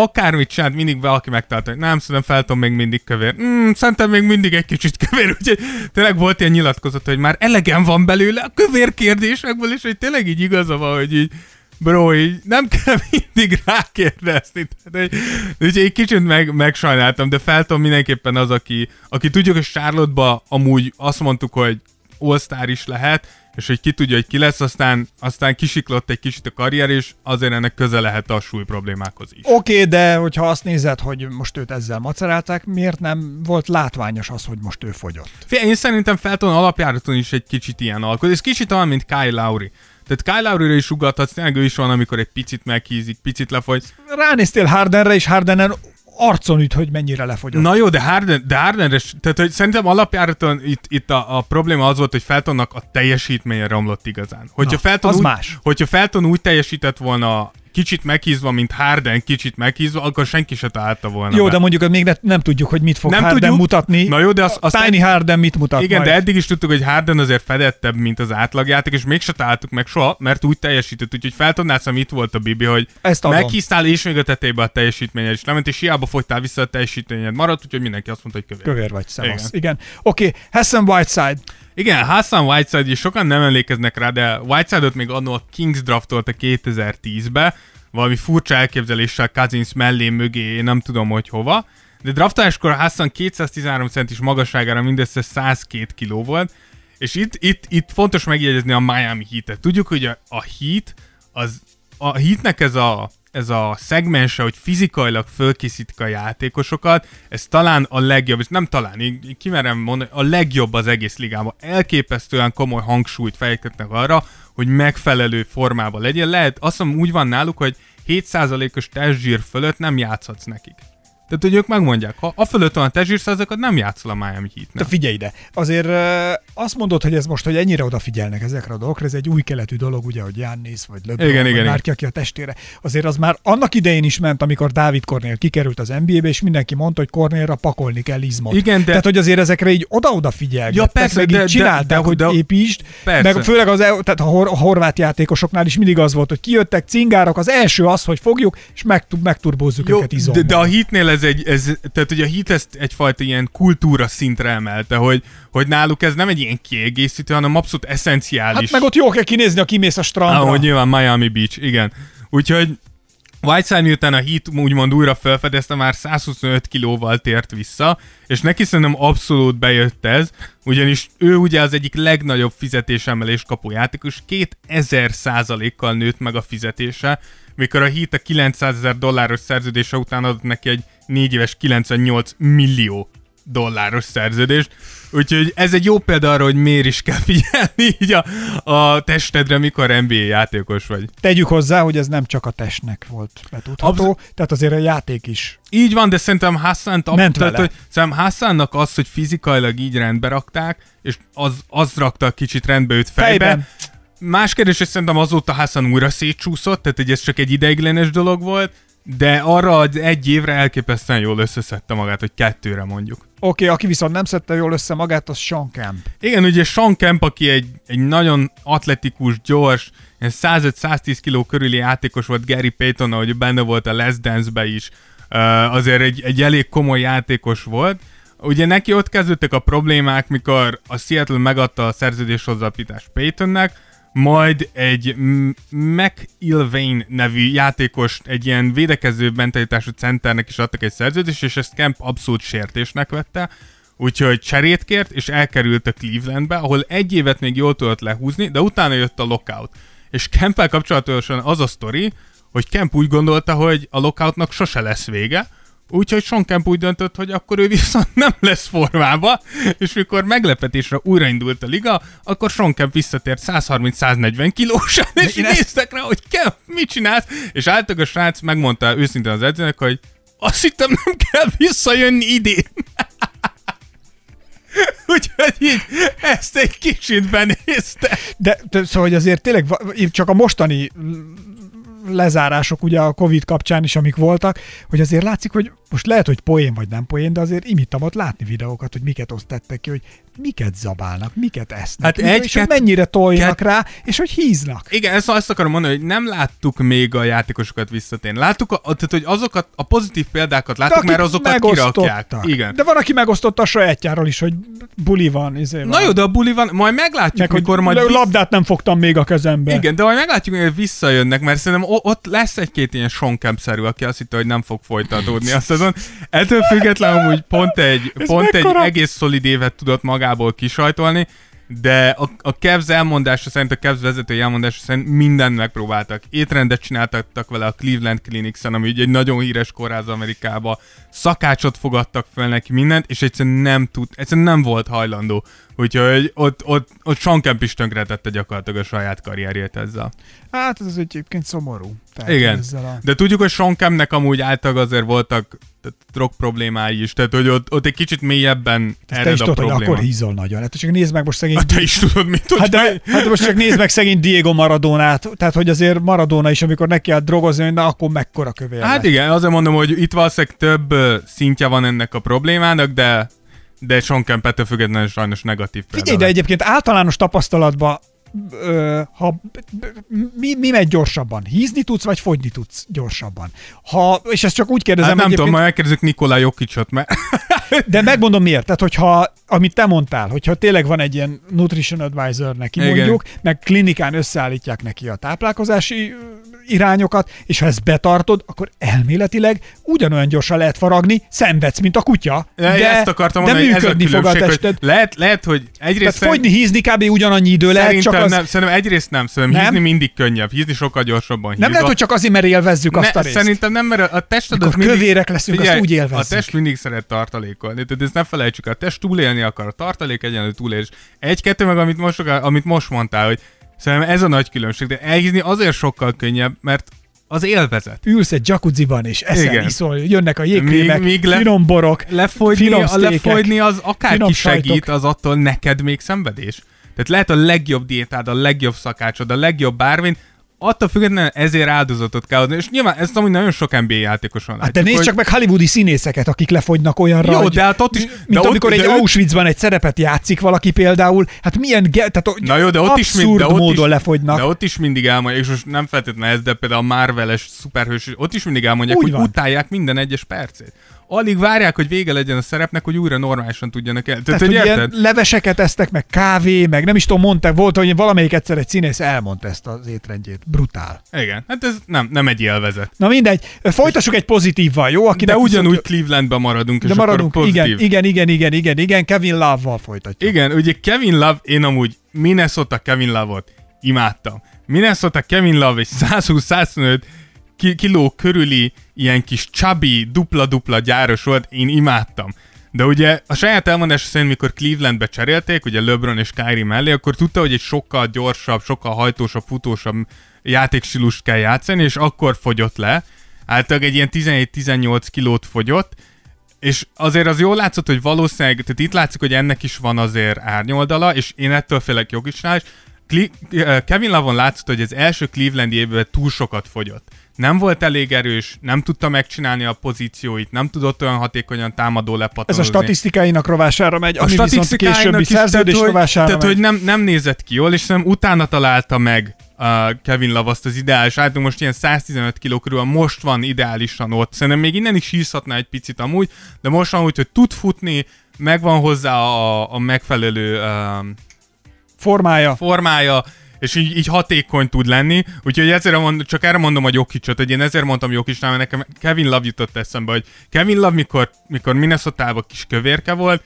akármit csinált, mindig valaki megtalálta, hogy nem, szerintem feltom még mindig kövér. Mm, szerintem még mindig egy kicsit kövér, úgyhogy tényleg volt ilyen nyilatkozat, hogy már elegem van belőle a kövér kérdésekből, és hogy tényleg így igaza van, hogy így bro, így nem kell mindig rákérdezni. Tehát, hogy, úgyhogy egy kicsit meg, megsajnáltam, de feltom mindenképpen az, aki, aki tudjuk, hogy Charlotte-ba amúgy azt mondtuk, hogy all is lehet, és hogy ki tudja, hogy ki lesz, aztán, aztán kisiklott egy kicsit a karrier, és azért ennek köze lehet a súly problémákhoz is. Oké, okay, de hogyha azt nézed, hogy most őt ezzel macerálták, miért nem volt látványos az, hogy most ő fogyott? Fé, én szerintem Felton alapjáraton is egy kicsit ilyen alkot. Ez kicsit olyan, mint Kyle Lowry. Tehát Kyle Lowry-ra is ugathatsz, tényleg ő is van, amikor egy picit meghízik, picit lefogy. Ránéztél Hardenre, és Hardenen arcon üt, hogy mennyire lefogyott. Na jó, de Harden, de Harden tehát hogy szerintem alapjáraton itt, itt a, a, probléma az volt, hogy Feltonnak a teljesítménye romlott igazán. Hogyha Na, Felton az úgy, más. Hogyha Felton úgy teljesített volna kicsit meghízva, mint Harden kicsit meghízva, akkor senki se találta volna Jó, be. de mondjuk még ne, nem tudjuk, hogy mit fog nem Harden tudjuk. mutatni. Na jó, de az, az Tiny Harden mit mutat Igen, majd. de eddig is tudtuk, hogy Harden azért fedettebb, mint az átlagjáték, és mégse találtuk meg soha, mert úgy teljesített, úgyhogy feltudnál hogy itt volt a Bibi, hogy Ezt meghíztál és még a tetejébe a teljesítményed, és lement, és hiába fogytál vissza a teljesítményed maradt, úgyhogy mindenki azt mondta, hogy kövér. Kövér vagy, szevasz. Igen. Igen. Oké, okay. Hassan Whiteside. Igen, Hassan Whiteside, és sokan nem emlékeznek rá, de Whiteside-ot még annól a Kings draftolta 2010-be, valami furcsa elképzeléssel Cousins mellé, mögé, én nem tudom, hogy hova. De draftáskor Hassan 213 centis magasságára mindössze 102 kiló volt, és itt, itt, itt fontos megjegyezni a Miami Heat-et. Tudjuk, hogy a, a Heat, az, a Heatnek ez a, ez a szegmense, hogy fizikailag fölkészítik a játékosokat, ez talán a legjobb, és nem talán, én kimerem mondani, a legjobb az egész ligában. Elképesztően komoly hangsúlyt fejtetnek arra, hogy megfelelő formában legyen. Lehet, azt mondom, úgy van náluk, hogy 7%-os testzsír fölött nem játszhatsz nekik. Tehát, hogy ők megmondják, ha a fölött van a testzsírszázalékot, nem játszol a Miami heat De figyelj ide, azért azt mondod, hogy ez most, hogy ennyire odafigyelnek ezekre a dolgokra, ez egy új keletű dolog, ugye, hogy Jannis vagy LeBron, igen, vagy igen, bárki, aki a testére. Azért az már annak idején is ment, amikor Dávid Kornél kikerült az NBA-be, és mindenki mondta, hogy Kornélra pakolni kell izmot. Igen, de... Tehát, hogy azért ezekre így oda-oda figyelnek. Ja, persze, de, így csinálták, de, de, hogy de, építsd, persze. meg főleg az, e- tehát a, hor, a horvát játékosoknál is mindig az volt, hogy kijöttek cingárok, az első az, hogy fogjuk, és meg, megturbózzuk Jó, őket izommal. De, de a hitnél ez egy, ez, tehát hogy a hit ezt egyfajta ilyen kultúra szintre emelte, hogy, hogy náluk ez nem egy ilyen kiegészítő, hanem abszolút eszenciális. Hát meg ott jó kell kinézni, a kimész a strandra. Ahogy nyilván Miami Beach, igen. Úgyhogy Whiteside miután a hit úgymond újra felfedezte, már 125 kilóval tért vissza, és neki szerintem abszolút bejött ez, ugyanis ő ugye az egyik legnagyobb fizetésemelés kapó játékos, 2000 százalékkal nőtt meg a fizetése, mikor a Heat a 900 ezer dolláros szerződése után adott neki egy 4 éves 98 millió dolláros szerződést. Úgyhogy ez egy jó példa arra, hogy miért is kell figyelni így a, a testedre, mikor NBA játékos vagy. Tegyük hozzá, hogy ez nem csak a testnek volt betudható, Absz- tehát azért a játék is. Így van, de szerintem Hassan Ment tehát, hogy szerintem Hassannak az, hogy fizikailag így rendbe rakták, és az, az rakta kicsit rendbe őt fejbe. Fejben. Más kérdés, hogy szerintem azóta Hassan újra szétcsúszott, tehát hogy ez csak egy ideiglenes dolog volt, de arra egy évre elképesztően jól összeszedte magát, hogy kettőre mondjuk. Oké, okay, aki viszont nem szedte jól össze magát, az Sean Kemp. Igen, ugye Sean Kemp, aki egy, egy nagyon atletikus, gyors, 105-110 kiló körüli játékos volt Gary Payton, ahogy benne volt a Last Dance-be is, azért egy, egy elég komoly játékos volt. Ugye neki ott kezdődtek a problémák, mikor a Seattle megadta a szerződés hozzapítást Paytonnek, majd egy McIlvain nevű játékos, egy ilyen védekező mentalitású centernek is adtak egy szerződést, és ezt Kemp abszolút sértésnek vette, úgyhogy cserét kért, és elkerült a Clevelandbe, ahol egy évet még jól tudott lehúzni, de utána jött a lockout. És Kemppel kapcsolatosan az a sztori, hogy Kemp úgy gondolta, hogy a lockoutnak sose lesz vége, Úgyhogy Sean Kemp úgy döntött, hogy akkor ő viszont nem lesz formába, és mikor meglepetésre újraindult a liga, akkor Sean Kemp visszatért 130-140 kilósan, és Én néztek rá, hogy Kemp, mit csinálsz? És álltak a srác, megmondta őszintén az edzőnek, hogy azt hittem nem kell visszajönni idén. Úgyhogy így ezt egy kicsit benézte. De, de szóval hogy azért tényleg csak a mostani lezárások ugye a Covid kapcsán is, amik voltak, hogy azért látszik, hogy most lehet, hogy poén vagy nem poén, de azért imittam ott látni videókat, hogy miket osztettek ki, hogy miket zabálnak, miket esznek, Hát mi- egy, és kett- mennyire tolnak kett- rá, és hogy híznak. Igen, ezt azt akarom mondani, hogy nem láttuk még a játékosokat visszatérni. Láttuk, a, tehát, hogy azokat a pozitív példákat láttuk, mert azokat kirakják. Igen. De van, aki megosztotta a sajátjáról is, hogy buli van, izé van. Na jó, de a buli van, majd meglátjuk, Meg, mikor majd... Vissz... labdát nem fogtam még a kezembe. Igen, de majd meglátjuk, hogy visszajönnek, mert szerintem ott lesz egy-két ilyen Sean Kemp-szerű, aki azt hitte, hogy nem fog folytatódni a szezon. Ettől függetlenül amúgy pont egy, Ez pont egy egész szolid évet tudott magából kisajtolni, de a, a Cavs elmondása szerint, a Cavs vezetői elmondása szerint mindent megpróbáltak. Étrendet csináltattak vele a Cleveland Clinics-en, ami egy nagyon híres kórház Amerikába. Szakácsot fogadtak fel neki mindent, és egyszerűen nem tud, egyszerűen nem volt hajlandó. Úgyhogy ott, ott, ott Sean Kemp is tönkretette gyakorlatilag a saját karrierjét ezzel. Hát ez egyébként szomorú. Tehát Igen. Ezzel a... De tudjuk, hogy Sean Kempnek amúgy által azért voltak drog problémái is, tehát hogy ott, ott egy kicsit mélyebben Te ered is a tudod, hogy probléma. akkor hízol nagyon. Hát csak nézd meg most szegény... Hát te is tudod, mit. Hát de, hát de most csak nézd meg szegény Diego Maradonát, tehát hogy azért Maradona is, amikor neki állt drogozni, hogy na akkor mekkora kövér Hát lett. igen, azért mondom, hogy itt valószínűleg több szintje van ennek a problémának, de de Sean Kemp ettől függetlenül sajnos negatív példa. Figyelj, de egyébként általános tapasztalatban ö, ha mi, mi megy gyorsabban? Hízni tudsz, vagy fogyni tudsz gyorsabban? Ha, és ezt csak úgy kérdezem, Hát nem tudom, majd megkérdezzük Nikolaj Jokicsot, mert de megmondom miért. Tehát, hogyha, amit te mondtál, hogyha tényleg van egy ilyen nutrition advisor neki Igen. mondjuk, meg klinikán összeállítják neki a táplálkozási irányokat, és ha ezt betartod, akkor elméletileg ugyanolyan gyorsan lehet faragni, szenvedsz, mint a kutya, de, de, ezt akartam de mondani, hogy ez a működni fog a tested. hogy lehet, lehet, hogy egyrészt Tehát fogyni, hízni kb. ugyanannyi idő lehet, csak az... nem, szerintem egyrészt nem, szerintem Nem? hízni mindig könnyebb, hízni sokkal gyorsabban Nem hízva. lehet, hogy csak azért, mert élvezzük azt a ne, részt. Szerintem nem, mert a tested Mikor az mindig... kövérek leszünk, azt úgy élvezzük. A test mindig szeret tartalékolni, tehát ezt ne felejtsük, el. a test túlélni akar, a tartalék egyenlő túlélés. Egy-kettő meg, amit most, amit most mondtál, hogy szerintem ez a nagy különbség, de elhízni azért sokkal könnyebb, mert az élvezet. Ülsz egy jacuzziban, és eszel, Igen. iszol, jönnek a jégkrémek, Míg- míg le- finom borok, Lefogyni, finom a lefogyni az akárki segít, az attól neked még szenvedés. Tehát lehet a legjobb diétád, a legjobb szakácsod, a legjobb bármin, attól függetlenül ezért áldozatot kell adni. És nyilván ezt amúgy nagyon sok NBA játékoson Hát de látjuk, nézd hogy- csak meg hollywoodi színészeket, akik lefogynak olyanra, Jó, hogy, de hát ott is... mint de ott, amikor egy de Auschwitzban egy szerepet játszik valaki például, hát milyen, ge- tehát Na jó, de ott is, mind, de ott módon is, lefogynak. De ott is mindig elmondják, és most nem feltétlenül ez, de például a Marvel-es szuperhős, ott is mindig elmondják, Úgy hogy van. utálják minden egyes percét. Alig várják, hogy vége legyen a szerepnek, hogy újra normálisan tudjanak el. Tehát, hogy ilyen leveseket esztek, meg kávé, meg nem is tudom, mondták, volt, hogy valamelyik egyszer egy színész elmondta ezt az étrendjét. Brutál. Igen, hát ez nem, nem egy élvezet. Na mindegy, folytassuk egy pozitívval, jó? Akinek De ugyanúgy viszont- Clevelandben maradunk, és de maradunk, akkor pozitív. igen, igen, igen, igen, igen, igen, Kevin Love-val folytatjuk. Igen, ugye Kevin Love, én amúgy Minnesota Kevin Love-ot imádtam. Minnesota Kevin Love egy 120-125 ki- kiló körüli ilyen kis chubby, dupla-dupla gyáros volt, én imádtam. De ugye a saját elmondás szerint, mikor Clevelandbe cserélték, ugye LeBron és Kyrie mellé, akkor tudta, hogy egy sokkal gyorsabb, sokkal hajtósabb, futósabb játékstílust kell játszani, és akkor fogyott le. Általában egy ilyen 17-18 kilót fogyott, és azért az jól látszott, hogy valószínűleg, tehát itt látszik, hogy ennek is van azért árnyoldala, és én ettől félek Jokicsnál is. Kevin Lavon látszott, hogy az első Cleveland évben túl sokat fogyott. Nem volt elég erős, nem tudta megcsinálni a pozícióit, nem tudott olyan hatékonyan támadó Ez lepatolozni. a statisztikáinak rovására megy, A ami viszont későbbi szerződés tehát, rovására tehát, megy. hogy nem, nem nézett ki jól, és szerintem utána találta meg uh, Kevin Love azt az ideális általában most ilyen 115 kg körül, most van ideálisan ott. Szerintem még innen is hízhatna egy picit amúgy, de most van úgy, hogy tud futni, megvan hozzá a, a megfelelő um, Formája. formája, és így, így hatékony tud lenni. Úgyhogy ezért mond, csak erre mondom a Jokicsot, hogy én ezért mondtam Jokicsnál, mert nekem Kevin Love jutott eszembe, hogy Kevin Love, mikor, mikor minnesota kis kövérke volt,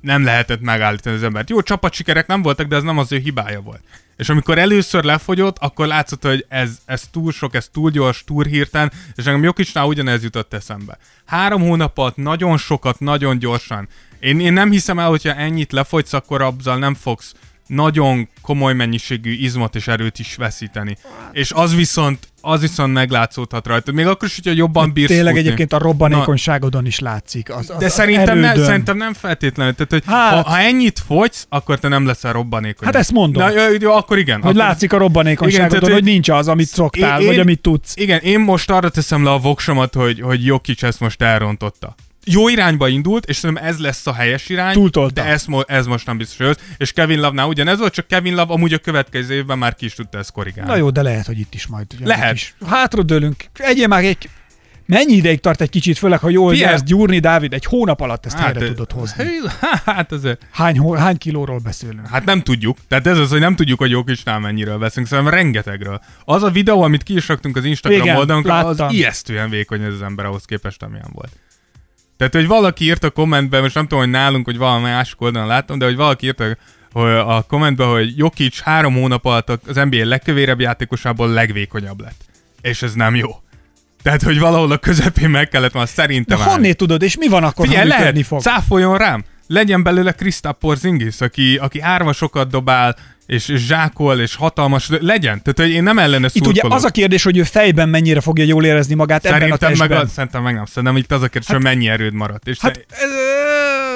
nem lehetett megállítani az embert. Jó, csapatsikerek nem voltak, de ez nem az ő hibája volt. És amikor először lefogyott, akkor látszott, hogy ez, ez túl sok, ez túl gyors, túl hirtelen, és nekem Jokicsnál ugyanez jutott eszembe. Három hónap alatt nagyon sokat, nagyon gyorsan. Én, én nem hiszem el, hogyha ennyit lefogysz, akkor azzal nem fogsz nagyon komoly mennyiségű izmot és erőt is veszíteni. És az viszont, az viszont meglátszódhat rajta. Még akkor is, hogyha jobban bírsz Tényleg futni. egyébként a robbanékonyságodon is látszik. Az, az, De az szerintem, ne, szerintem nem feltétlenül. Tehát, hogy Hát- ha, ha ennyit fogysz, akkor te nem leszel robbanékony. Hát ezt mondom. Na, jó, jó, akkor igen. Hogy akkor, látszik a robbanékonyságodon, Igen, tehát, hogy nincs az, amit szoktál, Én- vagy amit tudsz. Igen, én most arra teszem le a voksomat, hogy, hogy Jokic ezt most elrontotta. Jó irányba indult, és szerintem ez lesz a helyes irány, Túltolta. de ez, mo- ez most nem biztos, hogy az. És Kevin Love-nál ugyanez volt, csak Kevin Love amúgy a következő évben már ki is tudta ezt korrigálni. Na jó, de lehet, hogy itt is majd. ugye, Lehet. Is. Hátradőlünk. Egyél már egy... Mennyi ideig tart egy kicsit, főleg ha jól Figyelj! nyersz gyúrni, Dávid, egy hónap alatt ezt helyre ö, tudod hozni. Hát azért. Hány, hó- hány kilóról beszélünk? Hát nem tudjuk. Tehát ez az, hogy nem tudjuk, hogy Jokicnál mennyiről veszünk, szerintem rengetegről. Az a videó, amit ki is raktunk az Instagram Igen, oldalunkra, az ijesztően vékony ez az ember ahhoz képest, amilyen volt. Tehát, hogy valaki írt a kommentben, most nem tudom, hogy nálunk, hogy valami másik oldalon láttam, de hogy valaki írt a, a kommentben, hogy Jokic három hónap alatt az NBA legkövérebb játékosából legvékonyabb lett. És ez nem jó. Tehát, hogy valahol a közepén meg kellett volna De szerintem állni. honnét tudod, és mi van akkor, Figyelj, ha lehet, fog? cáfoljon rám. Legyen belőle Krisztáp Porzingis, aki, aki árva sokat dobál, és, és zsákol, és hatalmas, legyen. Tehát, hogy én nem ellene Itt ugye szurkolok. az a kérdés, hogy ő fejben mennyire fogja jól érezni magát ebben a Szerintem meg, testben. a, szerintem meg nem. Szerintem itt az a kérdés, hogy mennyi erőd maradt. És, Hát, ez,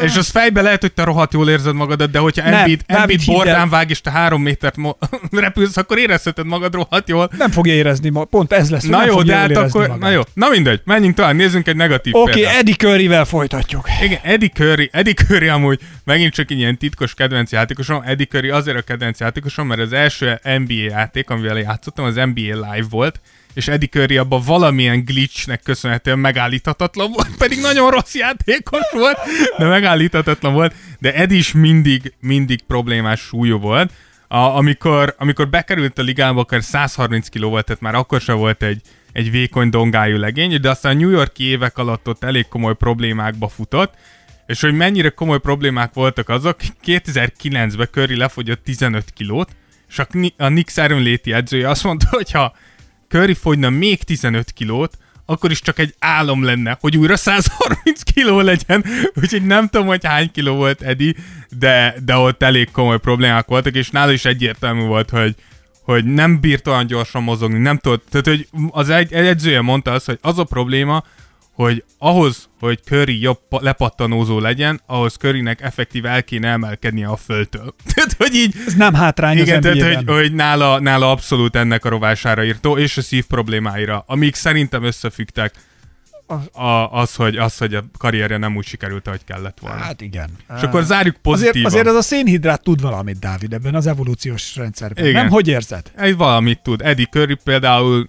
és az fejbe lehet, hogy te rohadt jól érzed magadat, de hogyha Embiid, Embiid bordán vág, és te három métert mo- repülsz, akkor érezheted magad rohadt jól. nem fogja érezni, ma, pont ez lesz. Na jó, de hát akkor, magát. na jó, na mindegy, menjünk tovább, nézzünk egy negatív Oké, okay. Eddie Curryvel folytatjuk. Igen, Eddie Curry, Eddie Curry amúgy megint csak egy ilyen titkos kedvenc játékosom. Eddie Curry azért a kedvenc játékosom, mert az első NBA játék, amivel játszottam, az NBA Live volt, és Eddie Curry abban valamilyen glitchnek köszönhetően megállíthatatlan volt, pedig nagyon rossz játékos volt, de megállíthatatlan volt, de Eddie is mindig, mindig problémás súlyú volt. A, amikor, amikor bekerült a ligába, akkor 130 kg volt, tehát már akkor sem volt egy, egy vékony dongájú legény, de aztán a New Yorki évek alatt ott elég komoly problémákba futott, és hogy mennyire komoly problémák voltak azok, 2009-ben Curry lefogyott 15 kilót, és a, a Knicks erőnléti edzője azt mondta, hogy ha Curry fogyna még 15 kilót, akkor is csak egy álom lenne, hogy újra 130 kiló legyen, úgyhogy nem tudom, hogy hány kiló volt Edi, de, de ott elég komoly problémák voltak, és nála is egyértelmű volt, hogy, hogy nem bírt olyan gyorsan mozogni, nem tudott, tehát hogy az egy, egy edzője mondta azt, hogy az a probléma, hogy ahhoz, hogy Curry jobb pa- lepattanózó legyen, ahhoz Currynek effektív el kéne emelkednie a földtől. tehát, hogy így, Ez nem hátrány igen, az tehát, hogy, hogy nála, nála abszolút ennek a rovására írtó, és a szív problémáira, amik szerintem összefüggtek a, az, hogy, az, hogy a karrierje nem úgy sikerült, ahogy kellett volna. Hát, igen. és akkor zárjuk azért, pozitívan. azért az a szénhidrát tud valamit, Dávid, ebben az evolúciós rendszerben. Igen. Nem, hogy érzed? Egy valamit tud. Eddie Curry például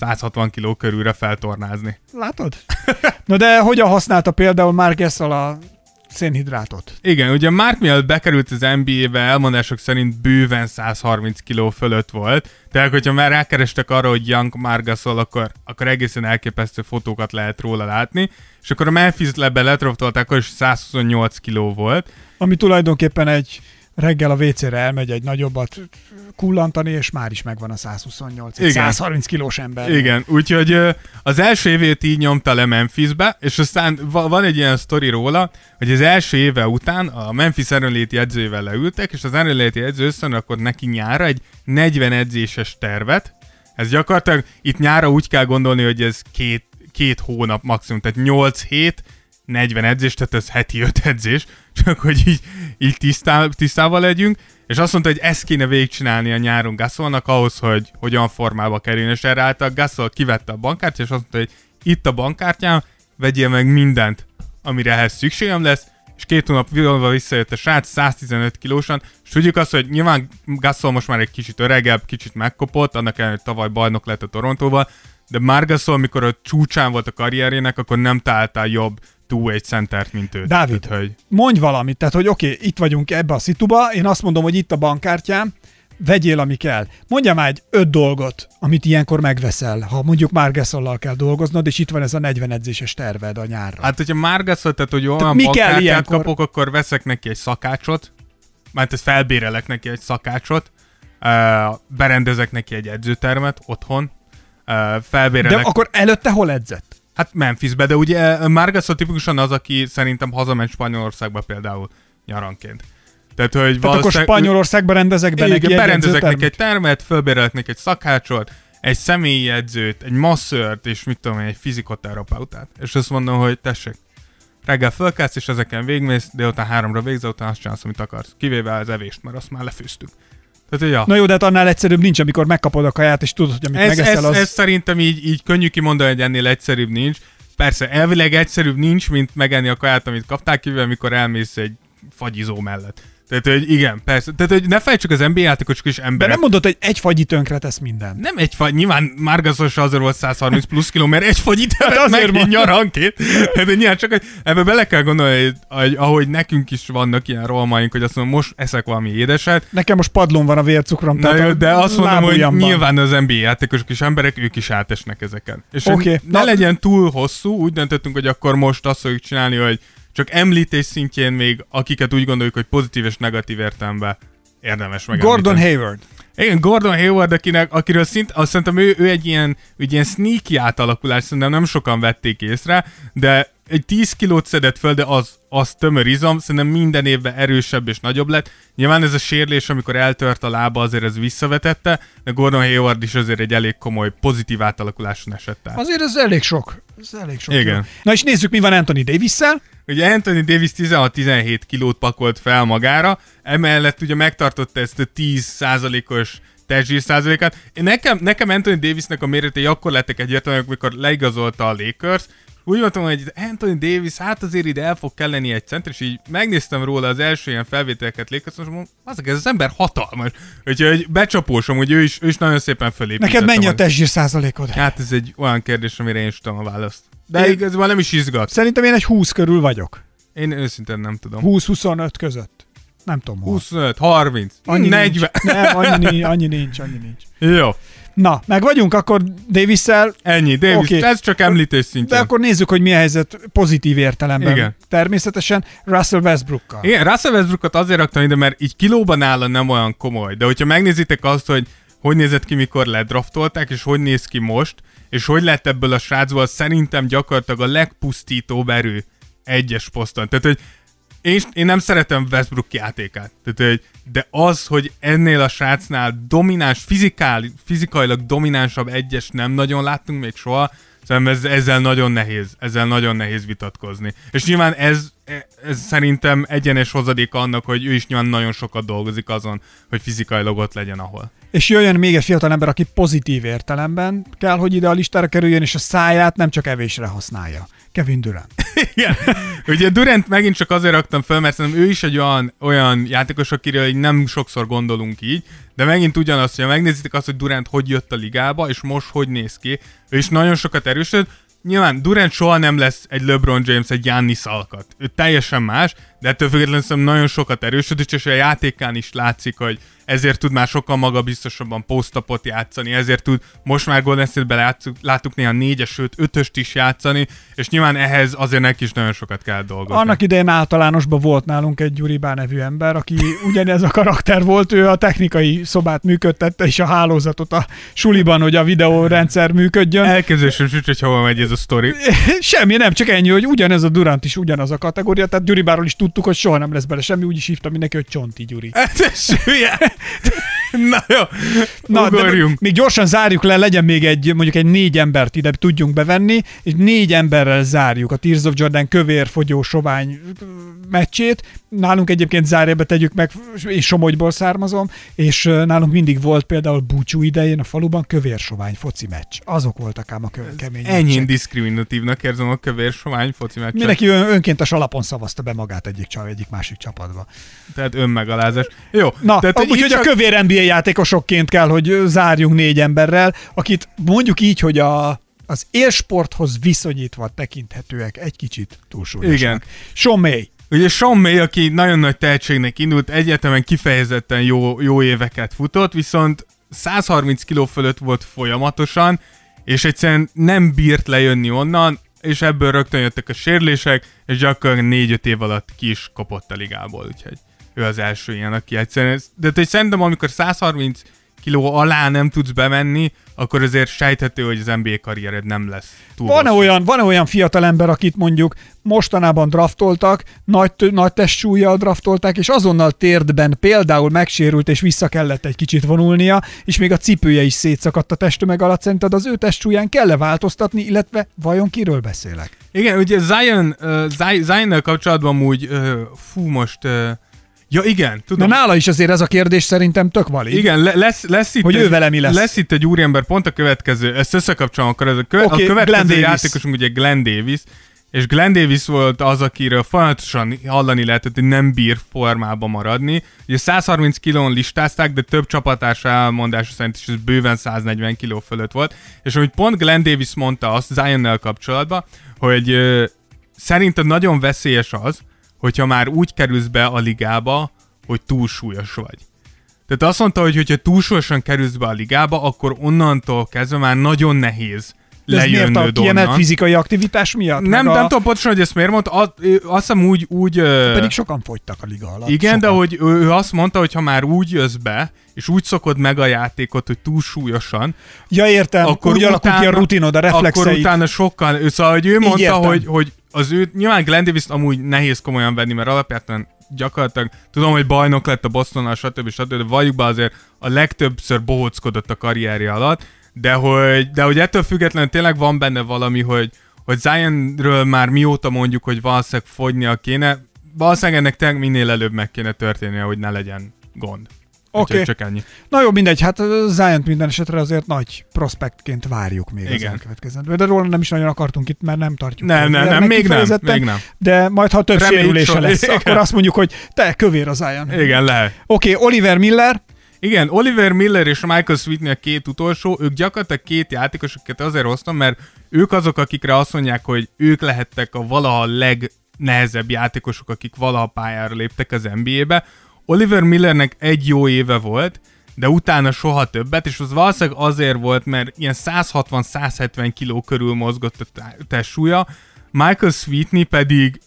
160 kiló körülre feltornázni. Látod? Na de hogyan használta például Mark Gasol a szénhidrátot? Igen, ugye Mark mielőtt bekerült az NBA-be, elmondások szerint bőven 130 kiló fölött volt, tehát hogyha már rákerestek arra, hogy Young Mark Gasol, akkor, akkor egészen elképesztő fotókat lehet róla látni, és akkor a Memphis lebe letroftolták, akkor is 128 kiló volt, Ami tulajdonképpen egy reggel a WC-re elmegy egy nagyobbat kullantani, és már is megvan a 128. Egy Igen. 130 kilós ember. Igen, úgyhogy az első évét így nyomta le Memphisbe, és aztán va- van egy ilyen sztori róla, hogy az első éve után a Memphis erőnléti edzőjével leültek, és az erőnléti edző összerakott neki nyára egy 40 edzéses tervet. Ez gyakorlatilag itt nyára úgy kell gondolni, hogy ez két, két hónap maximum, tehát 8 hét, 40 edzés, tehát ez heti 5 edzés, csak hogy így, így tisztá, tisztában legyünk, és azt mondta, hogy ezt kéne végigcsinálni a nyáron Gasolnak ahhoz, hogy hogyan formába kerüljön, és erre által Gasol kivette a bankkártyát, és azt mondta, hogy itt a bankkártyám, vegyél meg mindent, amire ehhez szükségem lesz, és két hónap múlva visszajött a srác 115 kilósan, és tudjuk azt, hogy nyilván Gasol most már egy kicsit öregebb, kicsit megkopott, annak ellenére, hogy tavaly bajnok lett a Torontóval, de már Gasol, mikor a csúcsán volt a karrierjének, akkor nem találtál jobb two-way centert, mint ő. Dávid, Tehát, hogy mondj valamit, tehát hogy oké, okay, itt vagyunk ebbe a szituba, én azt mondom, hogy itt a bankkártyám, vegyél, ami kell. Mondja már egy öt dolgot, amit ilyenkor megveszel, ha mondjuk már Gasollal kell dolgoznod, és itt van ez a 40 edzéses terved a nyárra. Hát, hogyha már Gasol, tehát hogy olyan mi kell ilyenkor? kapok, akkor veszek neki egy szakácsot, mert ezt felbérelek neki egy szakácsot, uh, berendezek neki egy edzőtermet otthon, uh, felbérelek... De akkor előtte hol edzett? Hát Memphisbe, de ugye Margasol tipikusan az, aki szerintem hazament Spanyolországba például nyaranként. Tehát, hogy Tehát akkor Spanyolországban rendezek be neki berendezek neki egy termet, fölbérelek neki egy szakácsot, egy személyi edzőt, egy masszört, és mit tudom én, egy fizikoterapeutát. És azt mondom, hogy tessék, reggel fölkelsz, és ezeken végmész, délután háromra végzel, utána azt csinálsz, amit akarsz. Kivéve az evést, mert azt már lefőztük. Tehát, ja. Na jó, de hát annál egyszerűbb nincs, amikor megkapod a kaját, és tudod, hogy amit Ez, megeszel, ez, az... ez szerintem így, így könnyű kimondani, hogy ennél egyszerűbb nincs. Persze, elvileg egyszerűbb nincs, mint megenni a kaját, amit kaptál kivéve, amikor elmész egy fagyizó mellett. Tehát, hogy igen, persze. Tehát, hogy ne felejtsük, az NBA játékosok is De emberek. nem mondod, hogy egy fagyi tönkre tesz minden. Nem egy fagy, nyilván Márgazos azért volt 130 plusz kiló, mert egy fagyit Hát azért meg nyaranként. Hát, De nyilván csak, hogy ebbe bele kell gondolni, hogy, hogy ahogy nekünk is vannak ilyen romaink, hogy azt mondom, most eszek valami édeset, Nekem most padlón van a vércukrom. Na tehát de azt mondom, hogy nyilván az NBA játékosok is emberek, ők is átesnek ezeken. És okay. ne na- legyen túl hosszú, úgy döntöttünk, hogy akkor most azt fogjuk csinálni, hogy csak említés szintjén még, akiket úgy gondoljuk, hogy pozitív és negatív értelemben érdemes meg. Gordon Hayward. Igen, Gordon Hayward, akinek, akiről szint, azt szerintem ő, ő egy ilyen, egy ilyen sneaky átalakulás, szerintem nem sokan vették észre, de egy 10 kilót szedett föl, de az, az tömör izom, szerintem minden évben erősebb és nagyobb lett. Nyilván ez a sérülés, amikor eltört a lába, azért ez visszavetette, de Gordon Hayward is azért egy elég komoly pozitív átalakuláson esett át. Azért ez elég sok. Ez elég sok. Igen. jó. Na és nézzük, mi van Anthony Davis-szel. Ugye Anthony Davis 16-17 kilót pakolt fel magára, emellett ugye megtartotta ezt a 10%-os testzsír százalékát. Nekem, nekem Anthony Davisnek a méretei akkor lettek egyértelműek, amikor leigazolta a Lakers, úgy mondtam, hogy Anthony Davis, hát azért ide el fog kelleni egy center, és így megnéztem róla az első ilyen felvételeket Lakers, és mondom, azok ez az ember hatalmas. Úgyhogy becsapósom, hogy ő is, ő is nagyon szépen fölépített. Neked mennyi a testzsír százalékod? Hát ez egy olyan kérdés, amire én is tudom a választ. De Én- igazából nem is izgat. Szerintem én egy 20 körül vagyok. Én őszintén nem tudom. 20-25 között. Nem tudom hol. 25, 30, Annyi 40. Nincs. Nem, annyi, annyi nincs, annyi nincs. Jó, Na, meg vagyunk akkor Davis-szel, ennyi. Davis, okay. ez csak említés de szintjén. akkor nézzük, hogy mi a helyzet pozitív értelemben. Igen. Természetesen Russell Westbrookkal. Igen, Russell Westbrookot azért raktam ide, mert így kilóban nála nem olyan komoly. De hogyha megnézitek azt, hogy hogy nézett ki, mikor ledraftolták, és hogy néz ki most, és hogy lett ebből a srácból szerintem gyakorlatilag a legpusztítóbb erő egyes poszton. Tehát, hogy én, én nem szeretem Westbrook játékát, de az, hogy ennél a srácnál domináns, fizikál, fizikailag dominánsabb egyes nem nagyon láttunk még soha, Szerintem ez, ezzel nagyon nehéz, ezzel nagyon nehéz vitatkozni. És nyilván ez, ez szerintem egyenes hozadéka annak, hogy ő is nyilván nagyon sokat dolgozik azon, hogy fizikailag ott legyen ahol. És jöjjön még egy fiatal ember, aki pozitív értelemben kell, hogy ide a listára kerüljön, és a száját nem csak evésre használja. Kevin Durant. Igen. Ugye Durant megint csak azért raktam fel, mert szerintem ő is egy olyan, olyan játékos, akiről így nem sokszor gondolunk így, de megint ugyanaz, hogy megnézitek azt, hogy Durant hogy jött a ligába, és most hogy néz ki, ő is nagyon sokat erősödött, Nyilván Durant soha nem lesz egy LeBron James, egy Giannis alkat. Ő teljesen más, de ettől függetlenül szerintem nagyon sokat erősödött, és a játékán is látszik, hogy ezért tud már sokkal magabiztosabban posztapot játszani, ezért tud most már Golden State-be láttuk, láttuk néha négyes, sőt ötöst is játszani, és nyilván ehhez azért neki is nagyon sokat kell dolgozni. Annak idején általánosban volt nálunk egy Gyuribá nevű ember, aki ugyanez a karakter volt, ő a technikai szobát működtette, és a hálózatot a suliban, hogy a videórendszer működjön. Elképzelésem sincs, hogy hova megy ez a sztori. Semmi, nem, csak ennyi, hogy ugyanez a Durant is ugyanaz a kategória, tehát Gyuribáról is tudtuk, hogy soha nem lesz bele semmi, úgy is hívta mindenki, hogy Csonti Gyuri. Hülye. Na jó, Na, de ugorjunk. még gyorsan zárjuk le, legyen még egy, mondjuk egy négy embert ide tudjunk bevenni, és négy emberrel zárjuk a Tears of Jordan kövér fogyó sovány meccsét. Nálunk egyébként zárjába tegyük meg, és Somogyból származom, és nálunk mindig volt például búcsú idején a faluban kövér sovány foci meccs. Azok voltak ám a kö- kemény Ennyi diszkriminatívnak érzem a kövér sovány foci meccset. Mindenki önkéntes alapon szavazta be magát egyik, egyik másik csapatba. Tehát önmegalázás. Jó, Na, tehát tehát, úgyhogy így a kövér NBA játékosokként kell, hogy zárjunk négy emberrel, akit mondjuk így, hogy a, az élsporthoz viszonyítva tekinthetőek egy kicsit túlsúlyosnak. Igen. May. Ugye May, aki nagyon nagy tehetségnek indult, egyetemen kifejezetten jó, jó éveket futott, viszont 130 kiló fölött volt folyamatosan, és egyszerűen nem bírt lejönni onnan, és ebből rögtön jöttek a sérülések, és gyakorlatilag 4-5 év alatt ki is kapott a ligából, úgyhogy ő az első ilyen, aki egyszerűen... De hogy szerintem amikor 130 kiló alá nem tudsz bemenni, akkor azért sejthető, hogy az NBA karriered nem lesz túl Van-e hosszú. olyan, van olyan fiatal ember, akit mondjuk mostanában draftoltak, nagy, nagy testsúlyjal draftolták, és azonnal térdben például megsérült, és vissza kellett egy kicsit vonulnia, és még a cipője is szétszakadt a testtömeg alatt. Szerinted az ő testsúlyán kell-e változtatni, illetve vajon kiről beszélek? Igen, ugye Zion, uh, Zion-nel kapcsolatban úgy, uh, fú, most... Uh, ja igen, Na tudom. nála is azért ez a kérdés szerintem tök valid. Igen, le, lesz, lesz itt Hogy egy, ő vele mi lesz. Lesz itt egy úriember, pont a következő, ezt összekapcsolom, akkor ez a, kö, Oké, a Glenn következő Davis. játékosunk ugye Glenn Davis, és Glenn Davis volt az, akiről folyamatosan hallani lehetett, hogy nem bír formába maradni. Ugye 130 kilón listázták, de több csapatás elmondása szerint is ez bőven 140 kiló fölött volt. És hogy pont Glenn Davis mondta azt Zionnel kapcsolatban, hogy ö, szerinted nagyon veszélyes az, hogyha már úgy kerülsz be a ligába, hogy túlsúlyos vagy. Tehát azt mondta, hogy hogyha túlsúlyosan kerülsz be a ligába, akkor onnantól kezdve már nagyon nehéz Ez miért lejönnöd a kiemelt fizikai aktivitás miatt? Nem, Meg nem a... tudom pontosan, hogy ezt miért mondta, azt, hiszem úgy, úgy Pedig sokan fogytak a liga alatt. igen, sokan. de hogy ő, azt mondta, hogy ha már úgy jössz be, és úgy szokod meg a játékot, hogy túlsúlyosan, Ja, értem, akkor úgy alakul ki a rutinod, a Akkor reflexeid. utána sokkal, szóval, hogy ő mondta, értem. hogy, hogy az ő, nyilván Glenn davis amúgy nehéz komolyan venni, mert alapvetően gyakorlatilag, tudom, hogy bajnok lett a Bostonnal, stb. stb. de valljuk be azért a legtöbbször bohóckodott a karrierje alatt, de hogy, de hogy ettől függetlenül tényleg van benne valami, hogy, hogy Zionről már mióta mondjuk, hogy valószínűleg fogynia kéne, valószínűleg ennek tényleg minél előbb meg kéne történnie, hogy ne legyen gond. Oké. Úgyhogy Csak ennyi. Na jó, mindegy, hát Zion minden esetre azért nagy prospektként várjuk még az Igen. elkövetkezendő. De róla nem is nagyon akartunk itt, mert nem tartjuk. Nem, nem, nem, még nem, még nem. De majd, ha több Reméljük sérülése so- lesz, igen. akkor azt mondjuk, hogy te, kövér az Zion. Igen, lehet. Oké, okay, Oliver Miller, Igen, Oliver Miller és Michael Sweetney a két utolsó, ők gyakorlatilag két játékos, akiket azért hoztam, mert ők azok, akikre azt mondják, hogy ők lehettek a valaha legnehezebb játékosok, akik valaha pályára léptek az NBA-be. Oliver Millernek egy jó éve volt, de utána soha többet, és az valószínűleg azért volt, mert ilyen 160-170 kiló körül mozgott a testsúlya, Michael Sweetney pedig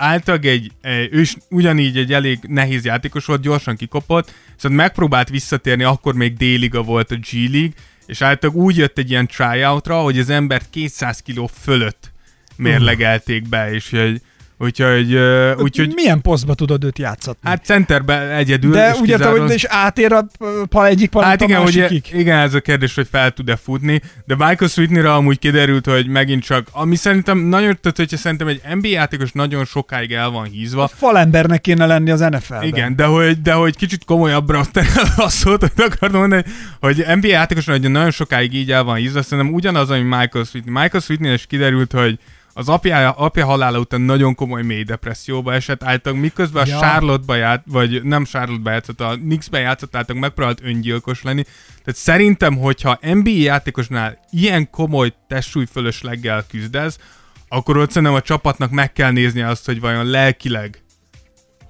általában egy, egy, ugyanígy egy elég nehéz játékos volt, gyorsan kikopott, viszont megpróbált visszatérni, akkor még D-liga volt a G-League, és általában úgy jött egy ilyen tryoutra, hogy az embert 200 kiló fölött mérlegelték be, és hogy, úgyhogy, ö, úgyhogy milyen posztba tudod őt játszatni? hát centerbe egyedül. de és értem, kizárólag- hogy és átér a pal egyik palota Hát igen, a ugye, másikig. igen, ez a kérdés, hogy fel tud-e futni, de Michael Sweetney-re amúgy kiderült, hogy megint csak, ami szerintem nagyon, tehát hogyha szerintem egy NBA játékos nagyon sokáig el van hízva, Falembernek kéne lenni az NFL-ben. igen, de hogy, de hogy kicsit komolyabbra terel a szót, hogy akartam mondani, hogy NBA játékos hogy nagyon sokáig így el van hízva, szerintem ugyanaz, ami Michael Sweetney. Michael Sweetney is kiderült, hogy az apja, apja halála után nagyon komoly mély depresszióba esett, általában miközben Ja. a Charlotte-ba ját, vagy nem Charlotte-ba játszott, a Knicks-be játszott, általában megpróbált öngyilkos lenni. Tehát szerintem, hogyha NBA játékosnál ilyen komoly testsúly fölösleggel küzdesz, akkor ott szerintem a csapatnak meg kell nézni azt, hogy vajon lelkileg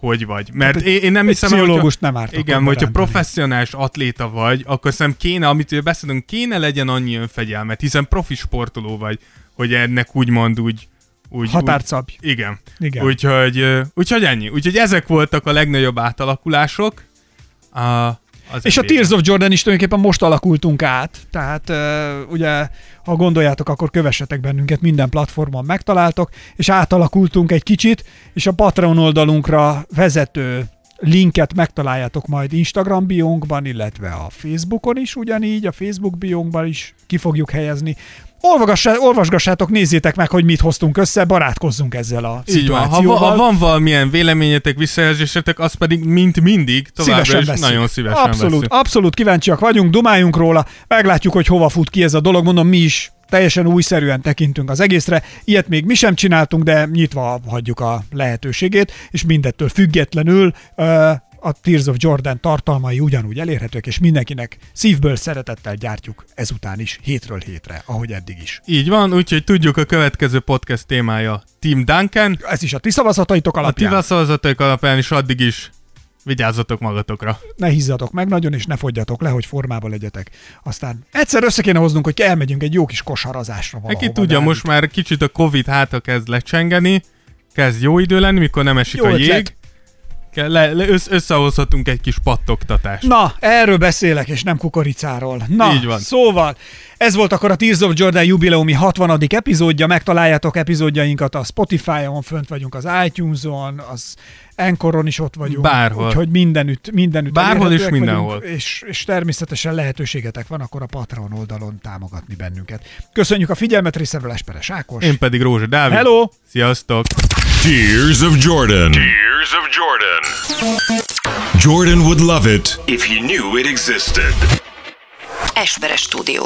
hogy vagy. Mert Hát én, én nem hiszem, pszichológust nem árt Igen, hogyha professzionális atléta vagy, akkor szerintem kéne, amit beszélünk, kéne legyen annyi önfegyelmet, hiszen profi sportoló vagy, hogy ennek úgymond úgy... úgy Határt szabj. Úgy, igen. Igen. Úgyhogy, úgyhogy ennyi. Úgyhogy ezek voltak a legnagyobb átalakulások. A, az És a. Tears of Jordan is tulajdonképpen most alakultunk át, tehát uh, ugye, ha gondoljátok, akkor kövessetek bennünket, minden platformon megtaláltok, és átalakultunk egy kicsit, és a Patreon oldalunkra vezető linket megtaláljátok majd Instagram biónkban, illetve a Facebookon is ugyanígy, a Facebook biónkban is ki fogjuk helyezni. Olvasgassátok, nézzétek meg, hogy mit hoztunk össze, barátkozzunk ezzel a Így van. Ha, szituációval. va- ha van valamilyen véleményetek, visszajelzésetek, az pedig mint mindig továbbra Szívesen is veszünk. nagyon szívesen abszolút, veszünk. abszolút kíváncsiak vagyunk, dumáljunk róla, meglátjuk, hogy hova fut ki ez a dolog. Mondom, mi is teljesen újszerűen tekintünk az egészre. Ilyet még mi sem csináltunk, de nyitva hagyjuk a lehetőségét, és mindettől függetlenül ö, a Tears of Jordan tartalmai ugyanúgy elérhetők, és mindenkinek szívből szeretettel gyártjuk ezután is, hétről hétre, ahogy eddig is. Így van, úgyhogy tudjuk a következő podcast témája Team Duncan. Ez is a ti szavazataitok A alapján. ti szavazataik alapján is addig is vigyázzatok magatokra. ne hizzatok meg nagyon, és ne fogjatok le, hogy formába legyetek. Aztán egyszer össze kéne hoznunk, hogy elmegyünk egy jó kis kosarazásra valahova. Neki tudja, most már kicsit a Covid háta kezd lecsengeni, kezd jó idő lenni, mikor nem esik Jó a jég. ötlet. Le, le, össz, összehozhatunk egy kis pattogtatást. Na, erről beszélek, és nem kukoricáról. Na, Így van. szóval, ez volt akkor a Tears of Jordan jubileumi 60. epizódja, megtaláljátok epizódjainkat a Spotify-on, fönt vagyunk az iTunes-on, az Anchoron is ott vagyunk. Bárhol. Úgyhogy mindenütt, mindenütt Bárhol és elérhetőek mindenhol. Vagyunk, és, és természetesen lehetőségetek van akkor a Patreon oldalon támogatni bennünket. Köszönjük a figyelmet, részemről Esperes Ákos. Én pedig Rózsa Dávid. Hello! Sziasztok! Tears of Jordan. Tears of Jordan. Jordan would love it if he knew it existed. Esperes stúdió.